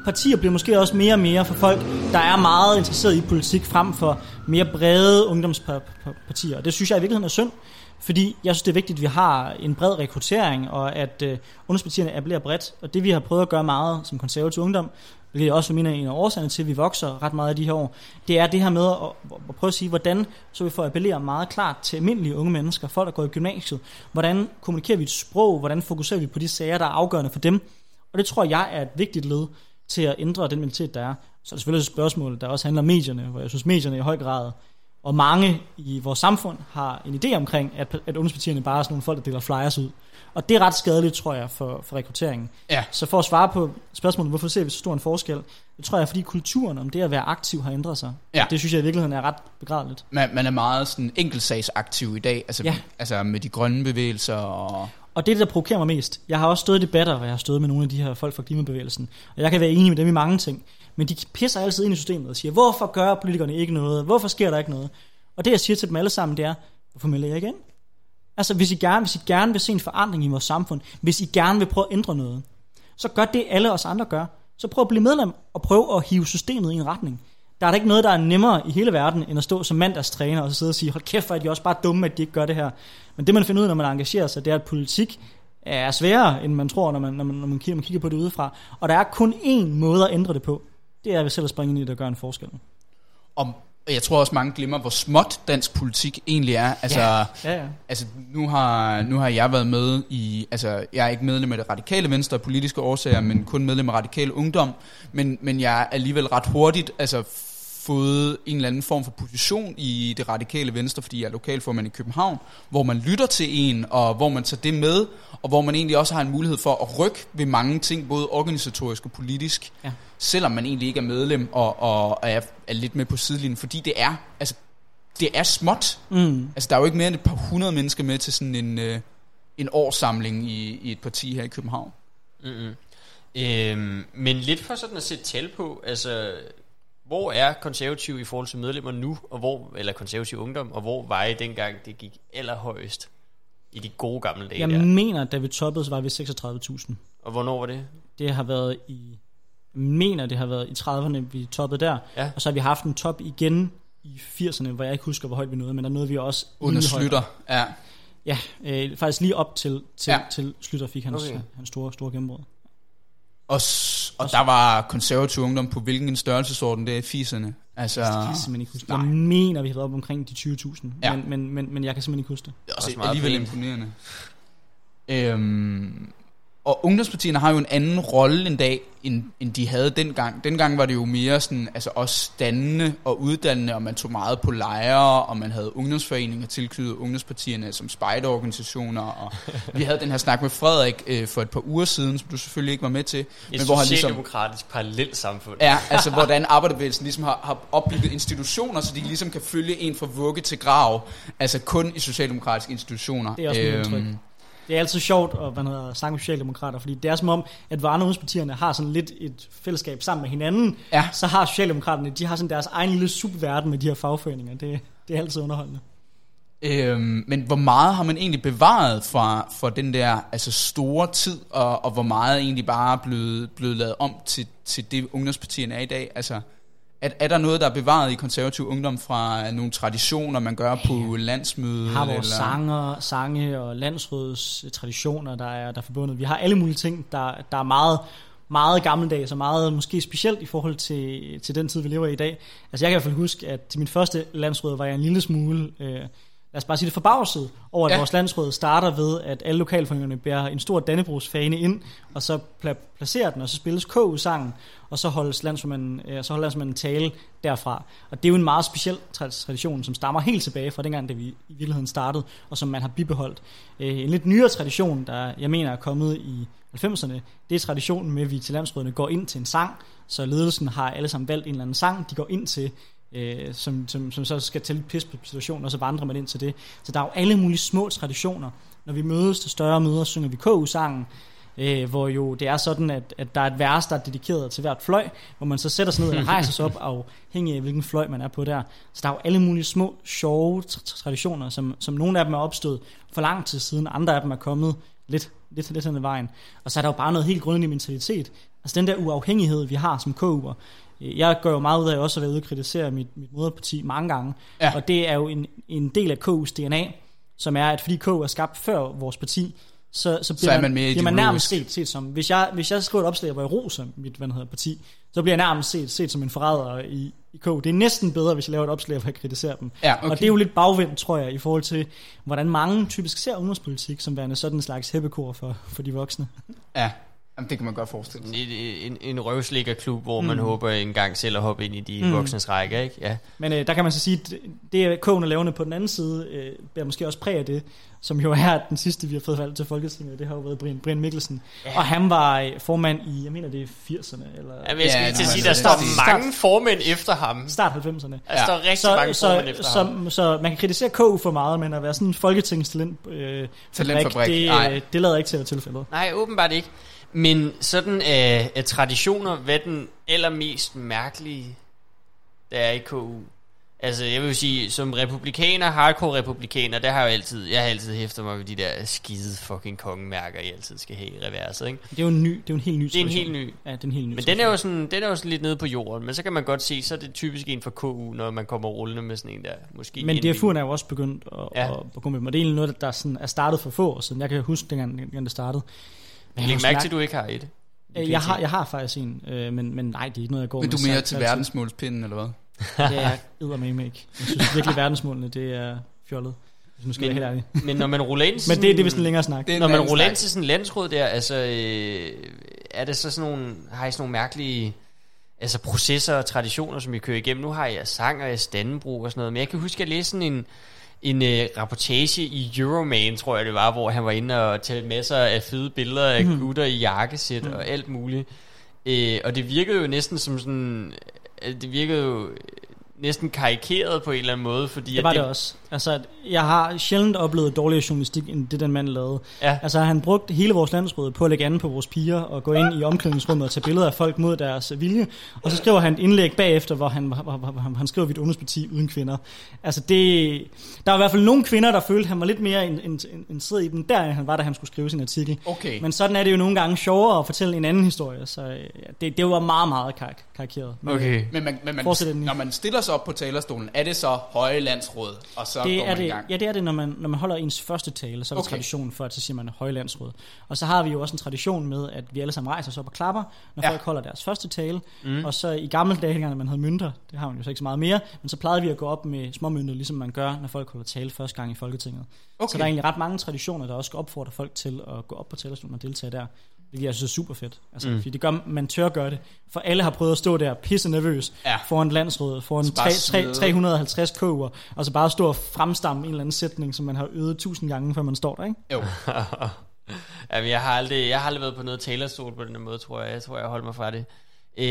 partier bliver måske også mere og mere for folk, der er meget interesseret i politik, frem for mere brede ungdomspartier. Og det synes jeg i virkeligheden er synd, fordi jeg synes, det er vigtigt, at vi har en bred rekruttering, og at øh, ungdomspartierne appellerer bredt. Og det vi har prøvet at gøre meget som konservativ ungdom, hvilket også mener er en af årsagerne til, at vi vokser ret meget i de her år, det er det her med at, at prøve at sige, hvordan så vi får appellere meget klart til almindelige unge mennesker, folk der går i gymnasiet. Hvordan kommunikerer vi et sprog? Hvordan fokuserer vi på de sager, der er afgørende for dem? Og det tror jeg er et vigtigt led til at ændre den mentalitet, der er. Så er der selvfølgelig et spørgsmål, der også handler om medierne, hvor jeg synes, medierne i høj grad og mange i vores samfund har en idé omkring, at, at ungdomspartierne bare er sådan nogle folk, der deler flyers ud. Og det er ret skadeligt, tror jeg, for, for rekrutteringen. Ja. Så for at svare på spørgsmålet, hvorfor ser vi så stor en forskel? Det tror jeg, fordi kulturen om det at være aktiv har ændret sig. Ja. Det synes jeg i virkeligheden er ret begradeligt. Man, man er meget sådan enkeltsagsaktiv i dag, altså, Ja. altså med de grønne bevægelser og... Og det er det, der provokerer mig mest. Jeg har også stået i debatter, hvor jeg har stået med nogle af de her folk fra klimabevægelsen. Og jeg kan være enig med dem i mange ting. Men de pisser altid ind i systemet og siger, hvorfor gør politikerne ikke noget? Hvorfor sker der ikke noget? Og det jeg siger til dem alle sammen, det er, hvorfor melder jeg ikke ind? Altså hvis I, gerne, hvis I gerne vil se en forandring i vores samfund, hvis I gerne vil prøve at ændre noget, så gør det alle os andre gør. Så prøv at blive medlem og prøv at hive systemet i en retning. Der er da ikke noget, der er nemmere i hele verden, end at stå som mandagstræner og så sidde og sige, hold kæft, hvor er de også bare dumme, at de ikke gør det her. Men det man finder ud af, når man engagerer sig, det er, at politik er sværere, end man tror, når man, når man, når man, kigger, man kigger på det udefra. Og der er kun én måde at ændre det på. Det er ved selv at springe ind i det og gøre en forskel. Og jeg tror også, mange glemmer, hvor småt dansk politik egentlig er. Altså, Ja, ja. altså nu, har, nu har jeg været med i... Altså, jeg er ikke medlem af det radikale venstre af politiske årsager, men kun medlem af radikal ungdom. Men, men jeg er alligevel ret hurtigt altså, fået en eller anden form for position i det radikale venstre, fordi jeg er lokalformand i København, hvor man lytter til en, og hvor man tager det med, og hvor man egentlig også har en mulighed for at rykke ved mange ting, både organisatorisk og politisk, Ja. selvom man egentlig ikke er medlem og, og er, er lidt med på sidelinjen, fordi det er, altså, det er småt. Mm. Altså, der er jo ikke mere end et par hundrede mennesker med til sådan en, øh, en årssamling i, i et parti her i København. Mm-hmm. Øhm, men lidt for sådan at sætte tal på, altså, hvor er konservativ i forhold til medlemmer nu, og hvor, eller konservativ ungdom, og hvor var I dengang, det gik allerhøjest i de gode gamle dage Jeg der? mener, at da vi toppede, så var vi 36.000. Og hvornår var det? Det har været i... Jeg mener, det har været i 30'erne, vi toppede der. Ja. Og så har vi haft en top igen i 80'erne, hvor jeg ikke husker, hvor højt vi nåede, men der nåede vi også Under slutter. Ja. Ja, øh, faktisk lige op til, til, Ja. til Slytter fik hans, Okay. okay. hans store, store gennembrud. Og, og der var konservativ ungdom på hvilken størrelsesorden der i 80'erne. Altså, Det kan jeg simpelthen ikke huske. nej. Jeg mener, vi har været op omkring de 20.000, Ja. men, men, men, men jeg kan simpelthen ikke huske det. det er også alligevel pænt. imponerende. Øhm, og ungdomspartierne har jo en anden rolle en dag, end, end de havde dengang. Dengang var det jo mere sådan, altså også dannende og uddannende, og man tog meget på lejre, og man havde ungdomsforeninger tilknyttet ungdomspartierne som spejderorganisationer, og vi havde den her snak med Frederik øh, for et par uger siden, som du selvfølgelig ikke var med til. Et men hvor han ligesom, socialdemokratisk parallelt samfund. Ja, altså hvordan arbejderbevægelsen ligesom har, har opbygget institutioner, så de ligesom kan følge en fra vugge til grav. Altså kun i socialdemokratiske institutioner. Det er også indtryk. Det er altid sjovt at hvad hedder, snakke med socialdemokrater, fordi det er som om, at hvor andre har sådan lidt et fællesskab sammen med hinanden, Ja. så har socialdemokraterne, de har sådan deres egen lille subverden med de her fagforeninger. Det, det er altid underholdende. Øhm, men hvor meget har man egentlig bevaret fra, fra den der altså store tid, og, og hvor meget er egentlig bare er blevet, blevet lavet om til, til det ungdomspartierne er i dag? Altså, er, er der noget, der er bevaret i konservativ ungdom fra nogle traditioner, man gør på landsmødet? Vi har vores eller? sanger, sange og landsråds traditioner, der er, der er forbundet. Vi har alle mulige ting, der, der er meget, meget gammeldags og meget måske specielt i forhold til, til den tid, vi lever i i dag. Altså jeg kan i hvert fald huske, at til min første landsråd var jeg en lille smule, øh, lad os bare sige det, forbavset over, at Ja. vores landsråd starter ved, at alle lokalforeningerne bærer en stor Dannebrogsfane ind, og så pla- placerer den, og så spilles KU-sangen, og så holdes landsmanden, øh, så holder landsmanden en tale derfra. Og det er jo en meget speciel tra- tradition, som stammer helt tilbage fra dengang, da vi i virkeligheden startede, og som man har bibeholdt. Øh, en lidt nyere tradition, der jeg mener er kommet i 90'erne, det er traditionen med, at vi til landsrådene går ind til en sang, så ledelsen har alle sammen valgt en eller anden sang, de går ind til, øh, som, som, som så skal tælle pis på situationen, og så vandrer man ind til det. Så der er jo alle mulige små traditioner. Når vi mødes til større møder, synger vi KU-sangen, øh, hvor jo det er sådan, at, at der er et vers, der er dedikeret til hvert fløj, hvor man så sætter sig ned og rejser sig op, afhængig af hvilken fløj man er på der. Så der er jo alle mulige små, sjove traditioner, som, som nogle af dem er opstået for lang tid siden, andre af dem er kommet lidt, lidt, lidt hen ad vejen. Og så er der jo bare noget helt grundlæggende mentalitet. Altså den der uafhængighed, vi har som KU'er. Jeg gør jo meget ud af også at være ude og kritisere mit, mit moderparti mange gange. Ja. Og det er jo en, en del af KU's DNA, som er, at fordi KU er skabt før vores parti, så, så bliver, så man, man, bliver man nærmest set, set som, hvis jeg, hvis jeg skriver et opslag, hvor jeg roser mit hvad hedder, parti, så bliver jeg nærmest set, set som en forræder i, i K. Det er næsten bedre, hvis jeg laver et opslag, hvor jeg kritiserer dem. Ja, okay. Og det er jo lidt bagvendt, tror jeg, i forhold til, hvordan mange typisk ser udenrigspolitik som værende sådan en slags heppekor for, for de voksne. Ja, Jamen, det kan man godt forestille sig. En, en, en røvslikkerklub, hvor mm. man håber engang selv at hoppe ind i de mm. voksnes række, ikke? Ja. Men øh, der kan man så sige, at det er kogen og lavende på den anden side, øh, bærer måske også præg af det, som jo er den sidste, vi har fået valgt til Folketinget. Det har jo været Brian, Brian Mikkelsen. Ja. Og han var øh, formand i, jeg mener det er 80'erne. Eller, ja, jeg skal ja, til at sige, der står mange formænd efter ham. Start 90'erne. Der ja. står rigtig så, mange så, formænd efter så, ham. Så, så man kan kritisere KU for meget, men at være sådan en folketingstalent øh, Talentfabrik, det, øh, det lader ikke til at være tilfældet. Nej, åbenbart ikke. Men sådan af, af traditioner, hvad den allermest mærkelige, der er i KU? Altså, jeg vil sige, som republikaner, hardcore republikaner, der har jeg altid, jeg har altid hæftet mig ved de der skide fucking kongemærker, I altid skal have i reverset, ikke? Det er jo en ny, det er jo en helt ny Det er en helt ny. Ja, det er en helt ny. Men den er, jo sådan, den er jo sådan lidt nede på jorden, men så kan man godt se, så er det typisk en for KU, når man kommer rullende med sådan en der, måske Men DFU'en er jo også begyndt at, ja. at, at, gå med dem, og det er egentlig noget, der sådan er startet for få år siden. Jeg kan huske, dengang, dengang det startede. Men Læg mærke til, at du ikke har et. Øh, jeg har, jeg har faktisk en, øh, men, men nej, det er ikke noget, jeg går men med. Men du er mere til verdensmålspinden, eller hvad? det er jeg med ikke. Jeg synes virkelig, verdensmålene, det er fjollet. Nu skal men, helt Men når man ruller ind Men det, det er vist en længere snak. Når man ruller ind til sådan en landsråd der, altså, øh, er det så sådan nogle, har I sådan nogle mærkelige altså processer og traditioner, som I kører igennem? Nu har jeg sang og jeg standenbrug og sådan noget, men jeg kan huske, at jeg læste sådan en, en øh, rapportage i Euroman, tror jeg det var, hvor han var inde og talte masser af fede billeder af mm. gutter i jakkesæt mm. og alt muligt. Øh, og det virkede jo næsten som sådan, øh, det virkede jo næsten karikeret på en eller anden måde. Fordi det var det, det også. Altså, jeg har sjældent oplevet dårligere journalistik, end det den mand lavede. Ja. Altså, han brugte hele vores landsråd på at lægge an på vores piger, og gå ind i omklædningsrummet og tage billeder af folk mod deres vilje. Og så skriver han et indlæg bagefter, hvor han, han, han skriver, vi et ungdomsparti uden kvinder. Altså, det, der var i hvert fald nogle kvinder, der følte, at han var lidt mere interesseret i den, der han var, da han skulle skrive sin artikel. Okay. Men sådan er det jo nogle gange sjovere at fortælle en anden historie. Så ja, det, det var meget, meget karik karikeret. Men, okay. Men, man, men man, når man stiller sig op på talerstolen, er det så høje landsråd, og så det går er man det, Ja, det er det, når man, når man holder ens første tale, så er der okay. tradition for, at så siger man højlandsråd. Og så har vi jo også en tradition med, at vi alle sammen rejser os op og klapper, når ja. folk holder deres første tale. Mm. Og så i gamle dage, når man havde mønter, det har man jo så ikke så meget mere, men så plejede vi at gå op med små mønter, ligesom man gør, når folk holder tale første gang i Folketinget. Okay. Så der er egentlig ret mange traditioner, der også skal opfordre folk til at gå op på talerstolen og deltage der. Det jeg synes er super fedt. Altså, mm. fordi det gør, man tør gøre det. For alle har prøvet at stå der pisse nervøs ja. foran landsrådet, foran 3, 3, 350 koger, og så bare stå og fremstamme en eller anden sætning, som man har øvet tusind gange, før man står der, ikke? Jo. Jamen, jeg har, aldrig, jeg har aldrig været på noget talerstol på den måde, tror jeg. Jeg tror, jeg holder mig fra det. Øh,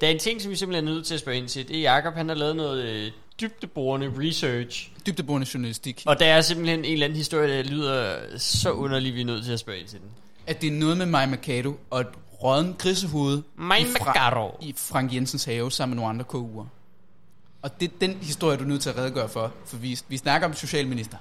der er en ting, som vi simpelthen er nødt til at spørge ind til. Det er Jacob, han har lavet noget øh, dybdeborende research. Dybdeborende journalistik. Og der er simpelthen en eller anden historie, der lyder så underlig, vi er nødt til at spørge ind til den at det er noget med Maja Mercado og et rådden grisehoved Maja Mercado. i Frank Jensens have sammen med nogle andre KU'er. Og det er den historie, du er nødt til at redegøre for, for vi, vi snakker om socialminister.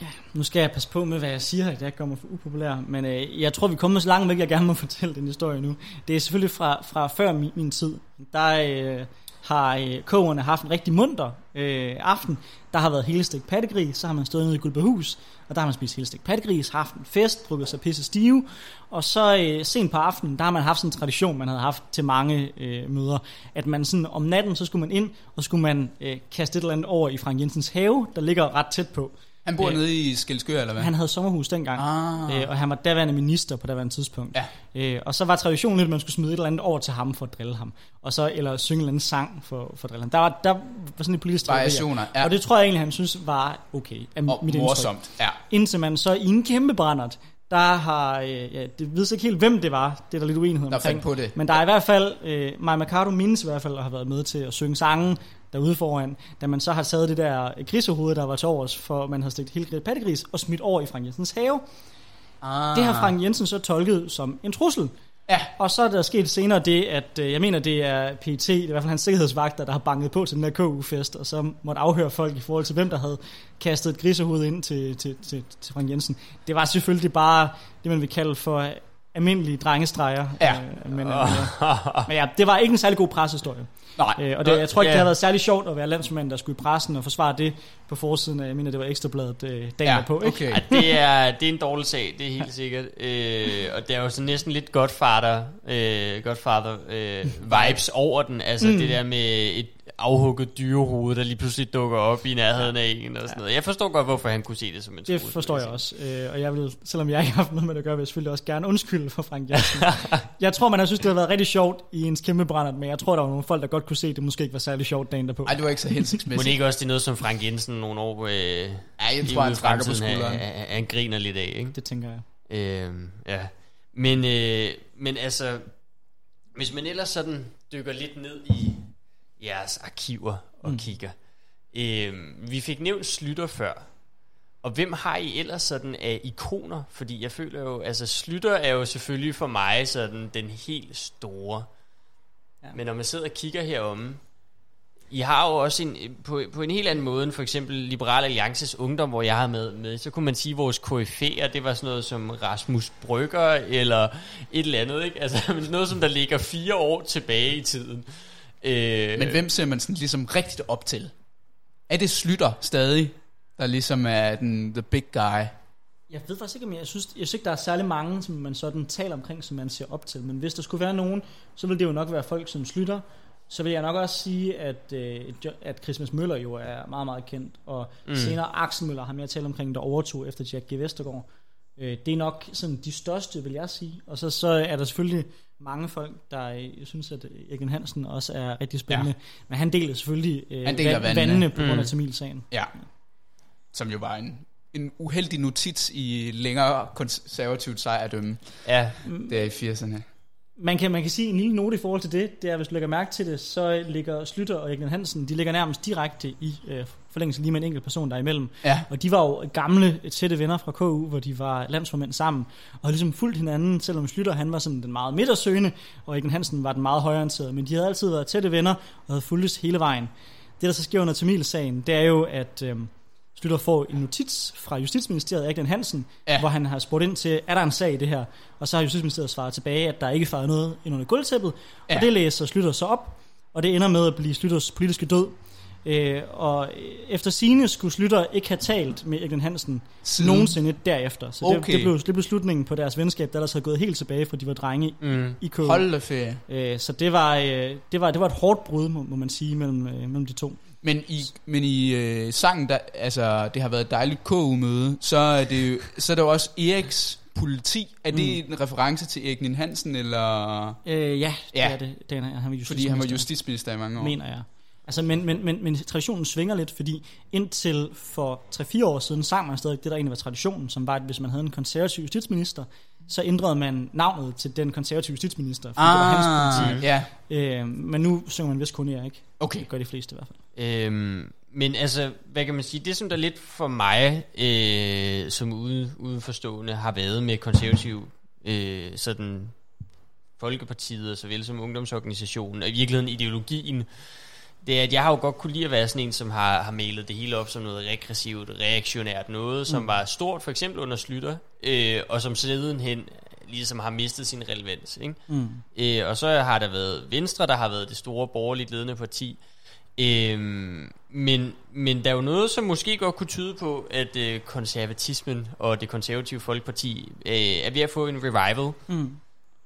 Ja, nu skal jeg passe på med, hvad jeg siger, at jeg kommer for upopulær, men øh, jeg tror, vi kommer så langt væk, jeg gerne må fortælle den historie nu. Det er selvfølgelig fra, fra før min, min tid. Der, øh, har øh, kogerne haft en rigtig munter øh, aften. Der har været hele stik pattegris, så har man stået nede i Guldbehus, og der har man spist hele stik pattegris, haft en fest, drukket sig pisse stive, og så øh, sent på aftenen, der har man haft sådan en tradition, man havde haft til mange øh, møder, at man sådan om natten, så skulle man ind, og skulle man øh, kaste et eller andet over i Frank Jensens have, der ligger ret tæt på. Han bor øh, nede i Skelskør, eller hvad? Han havde sommerhus dengang, ah. øh, og han var daværende minister på daværende tidspunkt. Ja. Øh, og så var traditionen lidt, at man skulle smide et eller andet over til ham for at drille ham. Og så, eller synge en eller anden sang for, for at drille ham. Der var, der var sådan en politisk Variationer, ja. Og det tror jeg egentlig, han synes var okay. Af og mit morsomt, ja. Indtil man så i en kæmpe brændert der har, øh, ja, det ved ikke helt, hvem det var, det er der lidt uenighed Der omkring. på det. Men der er i hvert fald, øh, Maja Mercado mindes i hvert fald at have været med til at synge sangen derude foran, da man så har taget det der grisehoved, der var til overs, for man havde stikket hele pattegris og smidt over i Frank Jensens have. Ah. Det har Frank Jensen så tolket som en trussel. Ja. Og så er der sket senere det, at øh, jeg mener, det er PET, det er i hvert fald hans sikkerhedsvagter, der har banket på til den der KU-fest, og så måtte afhøre folk i forhold til, hvem der havde kastet et grisehoved ind til, til, til, til Frank Jensen. Det var selvfølgelig bare det, man vil kalde for almindelige drengestreger. Ja. Øh, men, øh, men ja, det var ikke en særlig god pressehistorie. Nej. Øh, og det, jeg tror ikke, Ja. det har været særlig sjovt at være landsmand, der skulle i pressen og forsvare det på forsiden af, jeg mener, det var Ekstrabladet øh, dagen Ja, på, ikke? okay. Ja, det, er, det er en dårlig sag, det er helt sikkert. Øh, og det er jo så næsten lidt Godfather, øh, Godfather øh, vibes over den. Altså mm. det der med et afhugget dyrehoved, der lige pludselig dukker op i nærheden af en og sådan noget. Jeg forstår godt, hvorfor han kunne se det som en Det forstår jeg også. Øh, og jeg vil, selvom jeg ikke har haft noget med det at gøre, vil jeg selvfølgelig også gerne undskylde for Frank Jensen. jeg tror, man har synes, det har været rigtig sjovt i ens kæmpe brændert, men jeg tror, der var nogle folk, der godt kunne se, at det måske ikke var særlig sjovt dagen derpå. Ej, det var ikke så Må hensigtsmæssigt. det ikke også det er noget, som Frank Jensen nogle år øh, Ja, jeg i tror, han trækker på skulderen. Han, han, han griner lidt af, ikke? Det tænker jeg. Øh, ja. Men, øh, men altså, hvis man ellers sådan dykker lidt ned i jeres arkiver og mm. kigger. Øh, vi fik nævnt Slytter før. Og hvem har I ellers sådan af ikoner? Fordi jeg føler jo, altså Slytter er jo selvfølgelig for mig sådan den helt store. Ja. Men når man sidder og kigger heromme, I har jo også en, på, på en helt anden måde end for eksempel Liberal Alliances Ungdom, hvor jeg har med, med så kunne man sige, at vores KF'er, det var sådan noget som Rasmus Brygger, eller et eller andet, ikke? Altså noget, som der ligger fire år tilbage i tiden. Øh, Men hvem ser man sådan ligesom rigtigt op til? Er det Slytter stadig, der ligesom er den the big guy? Jeg ved faktisk ikke, om jeg, jeg synes, jeg synes ikke, der er særlig mange, som man sådan taler omkring, som man ser op til. Men hvis der skulle være nogen, så vil det jo nok være folk som Slytter. Så vil jeg nok også sige, at, øh, at Christmas Møller jo er meget, meget kendt. Og mm. senere Axel Møller, ham jeg taler omkring, der overtog efter Jack G. Vestergaard. Øh, det er nok sådan de største, vil jeg sige. Og så, så er der selvfølgelig mange folk, der øh, jeg synes, at Erik Hansen også er rigtig spændende. Ja. Men han deler selvfølgelig øh, Han deler vand- vandene. vandene på grund af Mm. Tamilsagen. Ja. Som jo var en, en uheldig notits i længere konservativt sejrdømme Ja, der i 80'erne. Man kan, man kan sige en lille note i forhold til det, det er, hvis du lægger mærke til det, så ligger Slytter og Egil Hansen, de ligger nærmest direkte i øh, forlængelse lige med en enkelt person der er imellem. Ja. Og de var jo gamle, tætte venner fra KU, hvor de var landsformænd sammen, og havde ligesom fulgt hinanden, selvom Slytter han var sådan den meget midtersøgende, og Egil Hansen var den meget højreorienterede, men de havde altid været tætte venner, og havde fulgtes hele vejen. Det, der så sker under Tamil-sagen, det er jo, at øh, Slytter får en notits fra Justitsministeriet, Egil Hansen, Ja. hvor han har spurgt ind til, er der en sag i det her? Og så har Justitsministeriet svaret tilbage, at der ikke er noget ind under gulvtæppet, Ja. og det læser Slytter så op, og det ender med at blive Slytters politiske død. Øh, og efter sine skulle Slytter ikke have talt med Egil Hansen Siden. nogensinde derefter. Så det, Okay. det, blev, det blev slutningen på deres venskab, der ellers havde gået helt tilbage, fra de var drenge mm. i KU. Hold da ferie. Øh, så det var, øh, det, var, det var et hårdt brud, må, må man sige, mellem, øh, mellem de to. Men i, men i øh, sangen, der, altså, det har været et dejligt KU-møde, så er det jo, så er der jo også Eriks politi. Er det Mm. en reference til Erik Nien Hansen, eller... Øh, ja, det Ja. er det. det er, han var Fordi han var justitsminister. justitsminister i mange år. mener jeg. Altså, men, men, men, men traditionen svinger lidt, fordi indtil for 3-4 år siden sang man stadig det, der egentlig var traditionen, som var, at hvis man havde en konservativ justitsminister, så ændrede man navnet til den konservative justitsminister, fordi det var hans Ah, politik. ja. Øh, men nu synger man vist kun Erik. Okay. Det gør de fleste i hvert fald. Øhm, men altså, hvad kan man sige, det som der lidt for mig, øh, som ude, udenforstående, har været med konservativ, øh, sådan Folkepartiet, og såvel som ungdomsorganisationen, og i virkeligheden ideologien, det er, at jeg har jo godt kunne lide at være sådan en, som har, har malet det hele op som noget regressivt, reaktionært noget, som Mm. var stort, for eksempel under Slytter, øh, og som sidenhen ligesom har mistet sin relevans. Ikke? Mm. Øh, og så har der været Venstre, der har været det store borgerligt ledende parti. Øhm, men, men der er jo noget, som måske godt kunne tyde på, at øh, konservatismen og det konservative folkeparti øh, er ved at få en revival. Mm.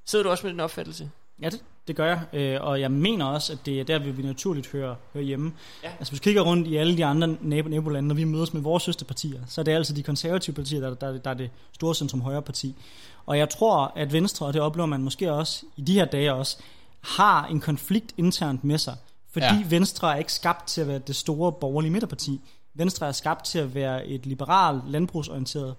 Sidder du også med den opfattelse? Ja, det, det gør jeg, øh, og jeg mener også, at det er der, vi vi naturligt hører, hører hjemme. Ja. Altså hvis vi kigger rundt i alle de andre nabo nabolande, når vi mødes med vores søsterpartier, så er det altså de konservative partier, der, der, der er det store centrum højre parti. Og jeg tror, at Venstre, og det oplever man måske også i de her dage også, har en konflikt internt med sig. Fordi Ja. ja. Venstre er ikke skabt til at være det store borgerlige midterparti. Venstre er skabt til at være et liberalt, landbrugsorienteret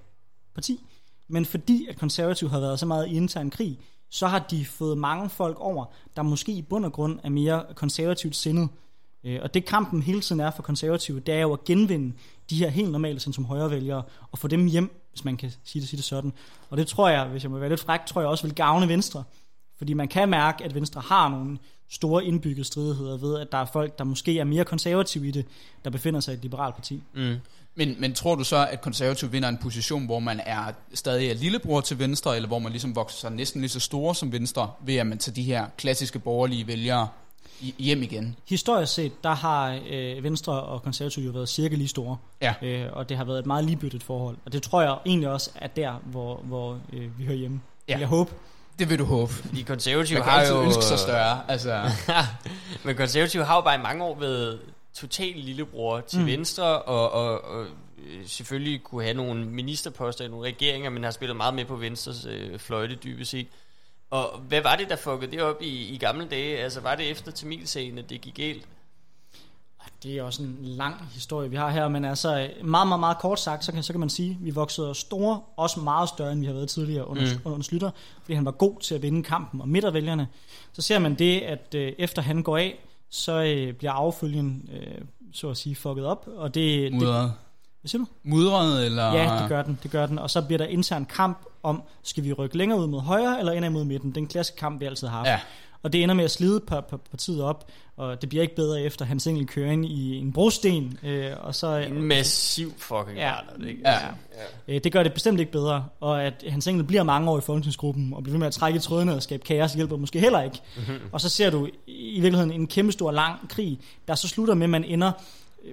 parti. Men fordi at konservativ har været så meget i intern krig, så har de fået mange folk over, der måske i bund og grund er mere konservativt sindet. Øh, og det kampen hele tiden er for konservative, det er jo at genvinde de her helt normale sådan som højrevælgere, og få dem hjem, hvis man kan sige det, sige det sådan. Og det tror jeg, hvis jeg må være lidt fræk, tror jeg også vil gavne Venstre. Fordi man kan mærke, at Venstre har nogle store indbyggede stridigheder ved, at der er folk, der måske er mere konservative i det, der befinder sig i et liberalt parti. Mm. Men, men tror du så, at konservativ vinder en position, hvor man er stadig er lillebror til Venstre, eller hvor man ligesom vokser sig næsten lige så store som Venstre, ved at man tager de her klassiske borgerlige vælgere hjem igen? Historisk set, der har øh, Venstre og konservative jo været cirka lige store. Ja. Øh, og det har været et meget ligebyttet forhold. Og det tror jeg egentlig også er der, hvor, hvor øh, vi hører hjemme. Ja. Jeg håber. Det vil du håbe. De konservative Man kan har altid jo... ønske sig større. Altså, Men konservative har jo bare i mange år været total lillebror til mm. Venstre, og, og, og øh, selvfølgelig kunne have nogle ministerposter i nogle regeringer, men har spillet meget med på Venstres øh, fløjte dybest set. Og hvad var det, der fuckede det op i, i gamle dage? Altså var det efter Tamilsagen, at det gik galt? Det er også en lang historie, vi har her, men altså meget, meget, meget kort sagt, så kan, så kan man sige, at vi voksede store, også meget større, end vi har været tidligere under, Mm. under Slytter, fordi han var god til at vinde kampen om midtervælgerne. Så ser man det, at øh, efter han går af, så øh, bliver affølgen, øh, så at sige, fucket op, og det, det mudret. hvad siger du? Mudret, eller... Ja, det gør den, det gør den. Og så bliver der intern kamp om, skal vi rykke længere ud mod højre, eller ind mod midten. Den klassiske kamp, vi altid har haft. Ja. Og det ender med at slide på, på partiet op, og det bliver ikke bedre efter hans enkelt kører ind i en brosten, øh, og så... En massiv fucking Ja. ja. ikke? Ja. Øh, det gør det bestemt ikke bedre, og at hans enkelt bliver mange år i folketingsgruppen, og bliver ved med at trække i trådene og skabe kaos, hjælper måske heller ikke. Mm-hmm. Og så ser du i virkeligheden en kæmpe stor lang krig, der så slutter med, at man ender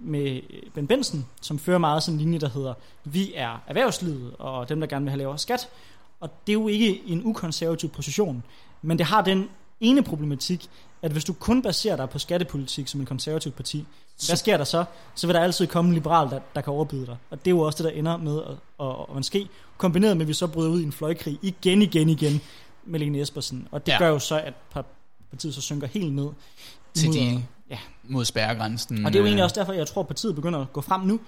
med Ben Benson, som fører meget sådan en linje, der hedder, vi er erhvervslivet, og dem, der gerne vil have lavere skat. Og det er jo ikke en ukonservativ position, men det har den ene problematik, at hvis du kun baserer dig på skattepolitik som en konservativ parti, hvad sker der så? Så vil der altid komme en liberal, der, der kan overbyde dig. Og det er jo også det, der ender med at, at, at, at ske, kombineret med, at vi så bryder ud i en fløjkrig igen, igen, igen med Lene Espersen. Og det Ja. gør jo så, at par- partiet så synker helt ned. Til mod- de- Ja. mod spærregrænsen. Og det er jo egentlig øh, også derfor, jeg tror, at partiet begynder at gå frem nu.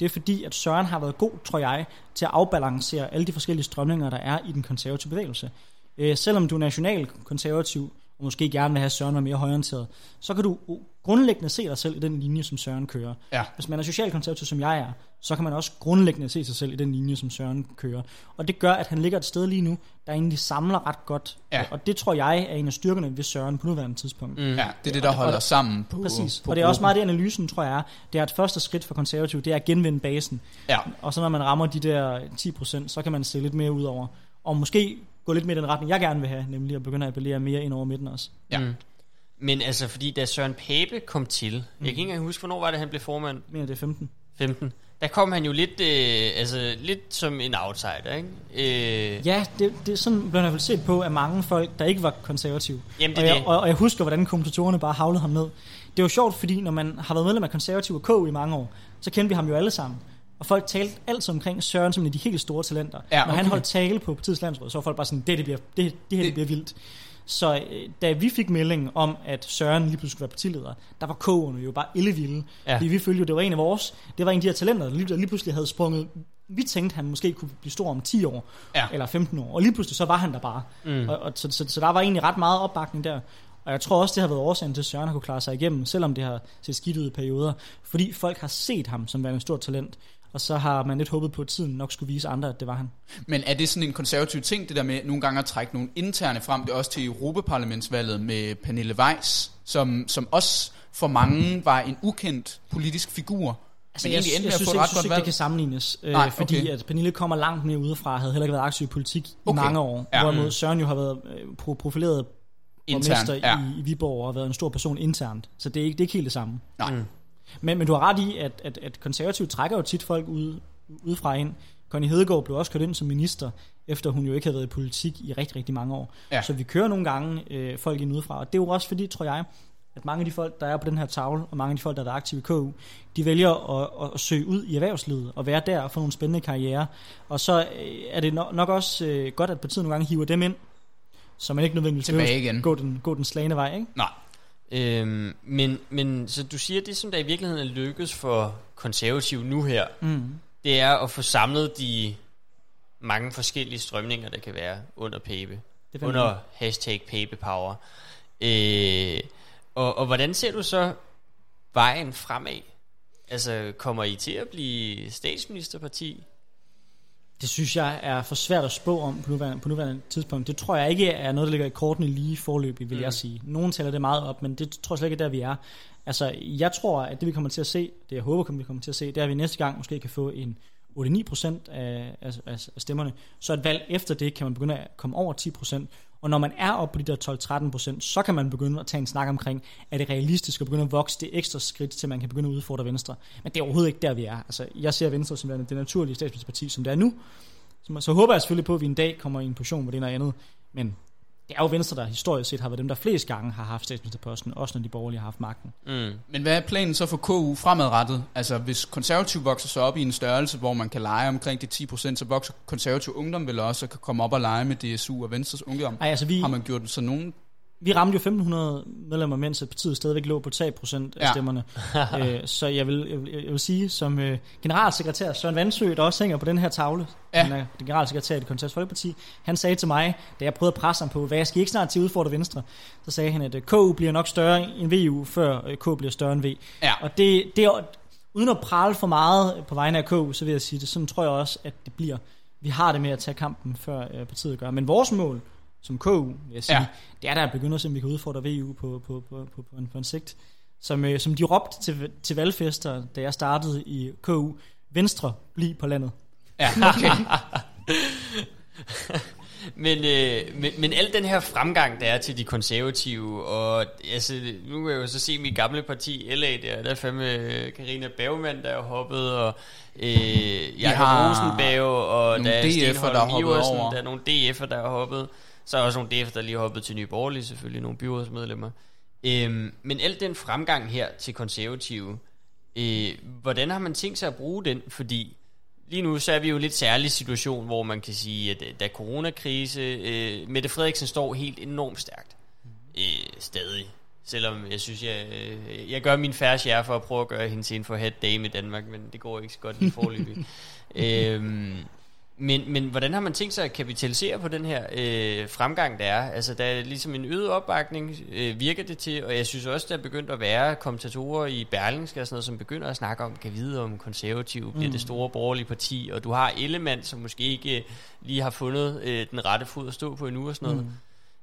Det er fordi, at Søren har været god, tror jeg, til at afbalancere alle de forskellige strømninger, der er i den konservative bevægelse. Øh, selvom du er national konservativ, og måske gerne vil have Søren være mere højorienteret, så kan du grundlæggende se dig selv i den linje, som Søren kører. Ja. Hvis man er socialkonservativ, som jeg er, så kan man også grundlæggende se sig selv i den linje, som Søren kører. Og det gør, at han ligger et sted lige nu, der egentlig samler ret godt. Ja. Og det tror jeg er en af styrkerne ved Søren på nuværende tidspunkt. Mm. Ja, det er det, der Og- holder og- sammen på Præcis. på og det er også meget det, analysen, tror jeg er. Det er et første skridt for konservativ, det er at genvinde basen. Ja. Og så når man rammer de der 10%, så kan man se lidt mere ud over. Og måske gå lidt mere i den retning, jeg gerne vil have, nemlig at begynde at appellere mere ind over midten også. Ja. Mm. Men altså, fordi da Søren Pape kom til, mm. jeg kan ikke engang huske, hvornår var det, han blev formand? Jeg mener, det er 15. 15. Der kom han jo lidt, øh, altså, lidt som en outsider, ikke? Øh, Ja, det, det er sådan, blev i hvert fald set på af mange folk, der ikke var konservative. Jamen, det og, er jeg, det. og, og jeg husker, hvordan kommentatorerne bare havlede ham ned. Det er jo sjovt, fordi når man har været medlem af konservativ og K i mange år, så kendte vi ham jo alle sammen. Og folk talte altid omkring Søren som en af de helt store talenter. Ja, Når han okay. holdt tale på partiets landsråd, så var folk bare sådan, det, det, bliver, det, det her det bliver vildt. Så øh, da vi fik meldingen om, at Søren lige pludselig skulle være partileder, der var K'erne jo bare ellevilde. Ja. Ja. Fordi vi følte jo, det var en af vores, det var en af de her talenter, der lige, der lige pludselig havde sprunget. Vi tænkte, han måske kunne blive stor om 10 år, Ja. eller 15 år. Og lige pludselig så var han der bare. Mm. Og, og, så, så, så der var egentlig ret meget opbakning der. Og jeg tror også, det har været årsagen til, at Søren har kunne klare sig igennem, selvom det har set skidt ud i perioder. Fordi folk har set ham som værende et stort talent. Og så har man lidt håbet på, at tiden nok skulle vise andre, at det var han. Men er det sådan en konservativ ting, det der med nogle gange at trække nogle interne frem? Det er også til Europaparlamentsvalget med Pernille Weiss, som, som også for mange var en ukendt politisk figur. Altså, men jeg, egentlig endte jeg, med at synes, ikke, ret synes godt ikke, det kan sammenlignes. Øh, Nej, fordi okay. at Pernille kommer langt mere udefra, havde heller ikke været aktiv i politik i Okay. mange år. Ja. Hvorimod Mm. Søren jo har været øh, pro- profileret borgmester Internt, ja. i, i Viborg og har været en stor person internt. Så det er ikke, det er ikke helt det samme. Nej. Mm. Men, men du har ret i, at, at, at konservative trækker jo tit folk ud, udefra ind. Connie Hedegaard blev også kørt ind som minister, efter hun jo ikke havde været i politik i rigtig, rigtig mange år. Ja. Så vi kører nogle gange øh, folk ind udefra. Og det er jo også fordi, tror jeg, at mange af de folk, der er på den her tavle, og mange af de folk, der været aktive i KU, de vælger at, at, søge ud i erhvervslivet og være der og få nogle spændende karriere. Og så øh, er det nok, nok også øh, godt, at partiet nogle gange hiver dem ind, så man ikke nødvendigvis Tilbage igen. gå den, gå den slagende vej. Ikke? Nej. Øhm, men, men så du siger, det som der i virkeligheden er lykkes for konservative nu her, Mm. det er at få samlet de mange forskellige strømninger, der kan være under Pape. Det Under hashtag Pape Power. Øh, og, og hvordan ser du så vejen fremad? Altså, kommer I til at blive statsministerparti? Det synes jeg er for svært at spå om på nuværende, på nuværende tidspunkt. Det tror jeg ikke er noget, der ligger i kortene lige forløbig, vil mm. jeg sige. Nogen tæller det meget op, men det tror jeg slet ikke er der, vi er. Altså, jeg tror, at det vi kommer til at se, det jeg håber, vi kommer til at se, det er, at vi næste gang måske kan få en 8-9 procent af, af, af stemmerne. Så et valg efter det kan man begynde at komme over 10 procent. Og når man er oppe på de der 12-13 procent, så kan man begynde at tage en snak omkring, er det realistisk at begynde at vokse det ekstra skridt, til man kan begynde at udfordre Venstre. Men det er overhovedet ikke der, vi er. Altså, jeg ser Venstre som det naturlige statsministerparti, som det er nu. Så, så håber jeg selvfølgelig på, at vi en dag kommer i en position, hvor det er noget andet. Men det er jo Venstre, der historisk set har været dem, der flest gange har haft statsministerposten, også når de borgerlige har haft magten. Mm. Men hvad er planen så for KU fremadrettet? Altså hvis konservativ vokser så op i en størrelse, hvor man kan lege omkring de 10%, så vokser konservativ ungdom vel også og kan komme op og lege med DSU og Venstres ungdom. Ej, altså vi, Har man gjort så nogen? Vi ramte jo 1500 medlemmer, mens partiet stadigvæk lå på 3% af Ja. stemmerne. øh, så jeg vil, jeg, vil, jeg vil sige, som øh, generalsekretær Søren Vandsø, der også hænger på den her tavle, Ja. han er den generalsekretær i det konservative folkeparti, han sagde til mig, da jeg prøvede at presse ham på, hvad jeg skal ikke snart til at udfordre Venstre, så sagde han, at øh, KU bliver nok større end VU, før øh, K bliver større end V. Ja. Og det, det er, uden at prale for meget på vegne af KU, så vil jeg sige det, sådan tror jeg også, at det bliver. Vi har det med at tage kampen, før øh, partiet gør. Men vores mål, som KU, vil jeg sige, Ja. det er der at begynde at se, om vi kan udfordre VU på, på, på, på, på, en, på en sigt. Som, øh, som de råbte til, til valgfester, da jeg startede i KU, Venstre, bliv på landet. Ja, okay. Men, øh, men, men al den her fremgang, der er til de konservative, og altså, nu kan jeg jo så se mit gamle parti, LA, der, der er fandme Karina Bergmann, der er hoppet, og øh, Jakob har Rosenberg, og der er DF'er, Stenholm der er hoppet Iversen, over. der er nogle DF'er, der er hoppet, så er også nogle DF'er, der lige er hoppet til Nye Borgerlige, selvfølgelig nogle byrådsmedlemmer. Øhm, men al den fremgang her til konservative, øh, hvordan har man tænkt sig at bruge den? Fordi lige nu så er vi jo i en lidt særlig situation, hvor man kan sige, at øh, er coronakrise, øh, Mette Frederiksen står helt enormt stærkt. Øh, stadig. Selvom jeg synes, jeg, øh, jeg gør min færre share for at prøve at gøre hende til en forhat dame i Danmark, men det går ikke så godt lige forløbig. øhm, men, men hvordan har man tænkt sig at kapitalisere på den her øh, fremgang, der er? Altså, der er ligesom en øget opbakning, øh, virker det til, og jeg synes også, der er begyndt at være kommentatorer i Berlingske og sådan noget, som begynder at snakke om, kan vide om konservativ bliver Mm. det store borgerlige parti, og du har Ellemann, som måske ikke øh, lige har fundet øh, den rette fod at stå på endnu og sådan noget. Mm.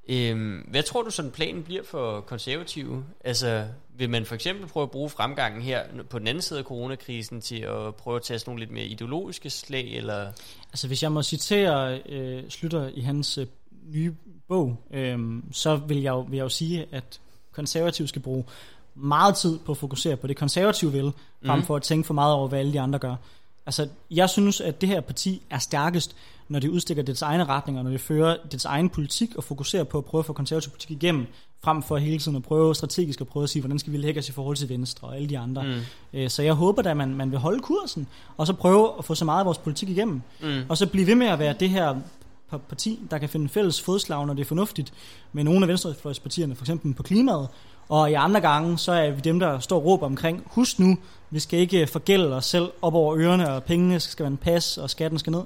Øhm, hvad tror du sådan planen bliver for konservative? Altså, vil man for eksempel prøve at bruge fremgangen her på den anden side af coronakrisen til at prøve at tage sådan nogle lidt mere ideologiske slag, eller... Altså hvis jeg må citere øh, Slytter i hans øh, nye bog, øh, så vil jeg, jo, vil jeg jo sige, at konservative skal bruge meget tid på at fokusere på det konservative vil, frem Mhm. for at tænke for meget over, hvad alle de andre gør. Altså, jeg synes, at det her parti er stærkest, når det udstikker dets egne retninger, når det fører dets egen politik og fokuserer på at prøve at få konservativ politik igennem, frem for hele tiden at prøve strategisk at prøve at sige, hvordan skal vi lægge os i forhold til Venstre og alle de andre. Mm. Øh, Så jeg håber da, at man, man vil holde kursen, og så prøve at få så meget af vores politik igennem. Mm. Og så blive ved med at være det her pa- parti, der kan finde fælles fodslag, når det er fornuftigt, med nogle af venstrefløjspartierne, for eksempel på klimaet. Og i andre gange, så er vi dem, der står og råber omkring, husk nu, vi skal ikke forgælde os selv op over ørerne, og pengene skal være en pas, og skatten skal ned.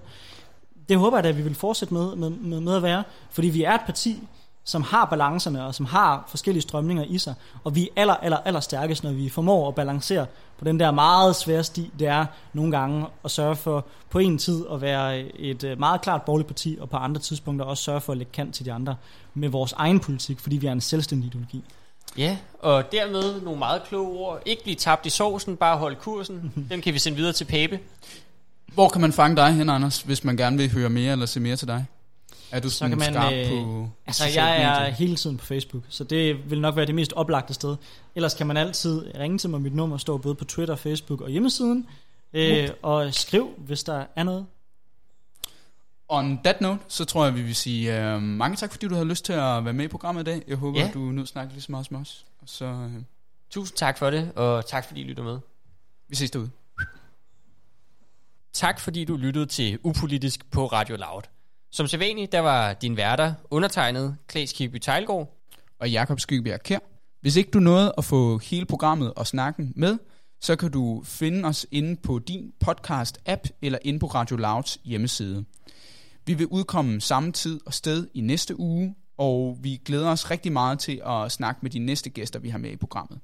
Det håber jeg da, at vi vil fortsætte med, med, med, med at være, fordi vi er et parti, som har balancerne, og som har forskellige strømninger i sig, og vi er aller, aller, aller stærkest, når vi formår at balancere på den der meget svære sti, det er nogle gange at sørge for på en tid at være et øh, meget klart borgerligt parti, og på andre tidspunkter også sørge for at lægge kant til de andre med vores egen politik, fordi vi er en selvstændig ideologi. Ja, og dermed nogle meget kloge ord. Ikke blive tabt i sovsen, bare holde kursen. Den kan vi sende videre til Pape. Hvor kan man fange dig hen, Anders, hvis man gerne vil høre mere eller se mere til dig? Er du Så sådan kan man, skarp øh, på Altså, jeg er medier? hele tiden på Facebook, så det vil nok være det mest oplagte sted. Ellers kan man altid ringe til mig. Mit nummer står både på Twitter, Facebook og hjemmesiden. Øh, og skriv, hvis der er noget. On that note, så tror jeg, vi vil sige uh, mange tak, fordi du havde lyst til at være med i programmet i dag. Jeg håber, Ja. at du nu snakker lige så meget som os. Og så uh, Tusind tak for det, og tak fordi I lytter med. vi ses derude. Tak fordi du lyttede til Upolitisk på Radio Loud. Som sædvanligt, der var din værter undertegnet Klaas Kirby Tejlgaard. Og Jakob Skybjerg Kær. Hvis ikke du nåede at få hele programmet og snakken med, så kan du finde os inde på din podcast-app eller inde på Radio Louds hjemmeside. Vi vil udkomme samme tid og sted i næste uge, og vi glæder os rigtig meget til at snakke med de næste gæster, vi har med i programmet.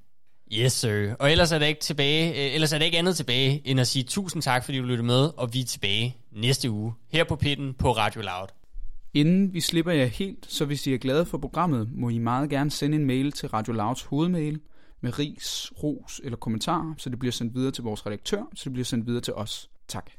Yes, sir. Og ellers er der ikke tilbage, øh, ellers er der ikke andet tilbage, end at sige tusind tak, fordi du lyttede med, og vi er tilbage næste uge, her på Pitten på Radio Loud. Inden vi slipper jer helt, så hvis I er glade for programmet, må I meget gerne sende en mail til Radio Louds hovedmail med ris, ros eller kommentar, så det bliver sendt videre til vores redaktør, så det bliver sendt videre til os. Tak.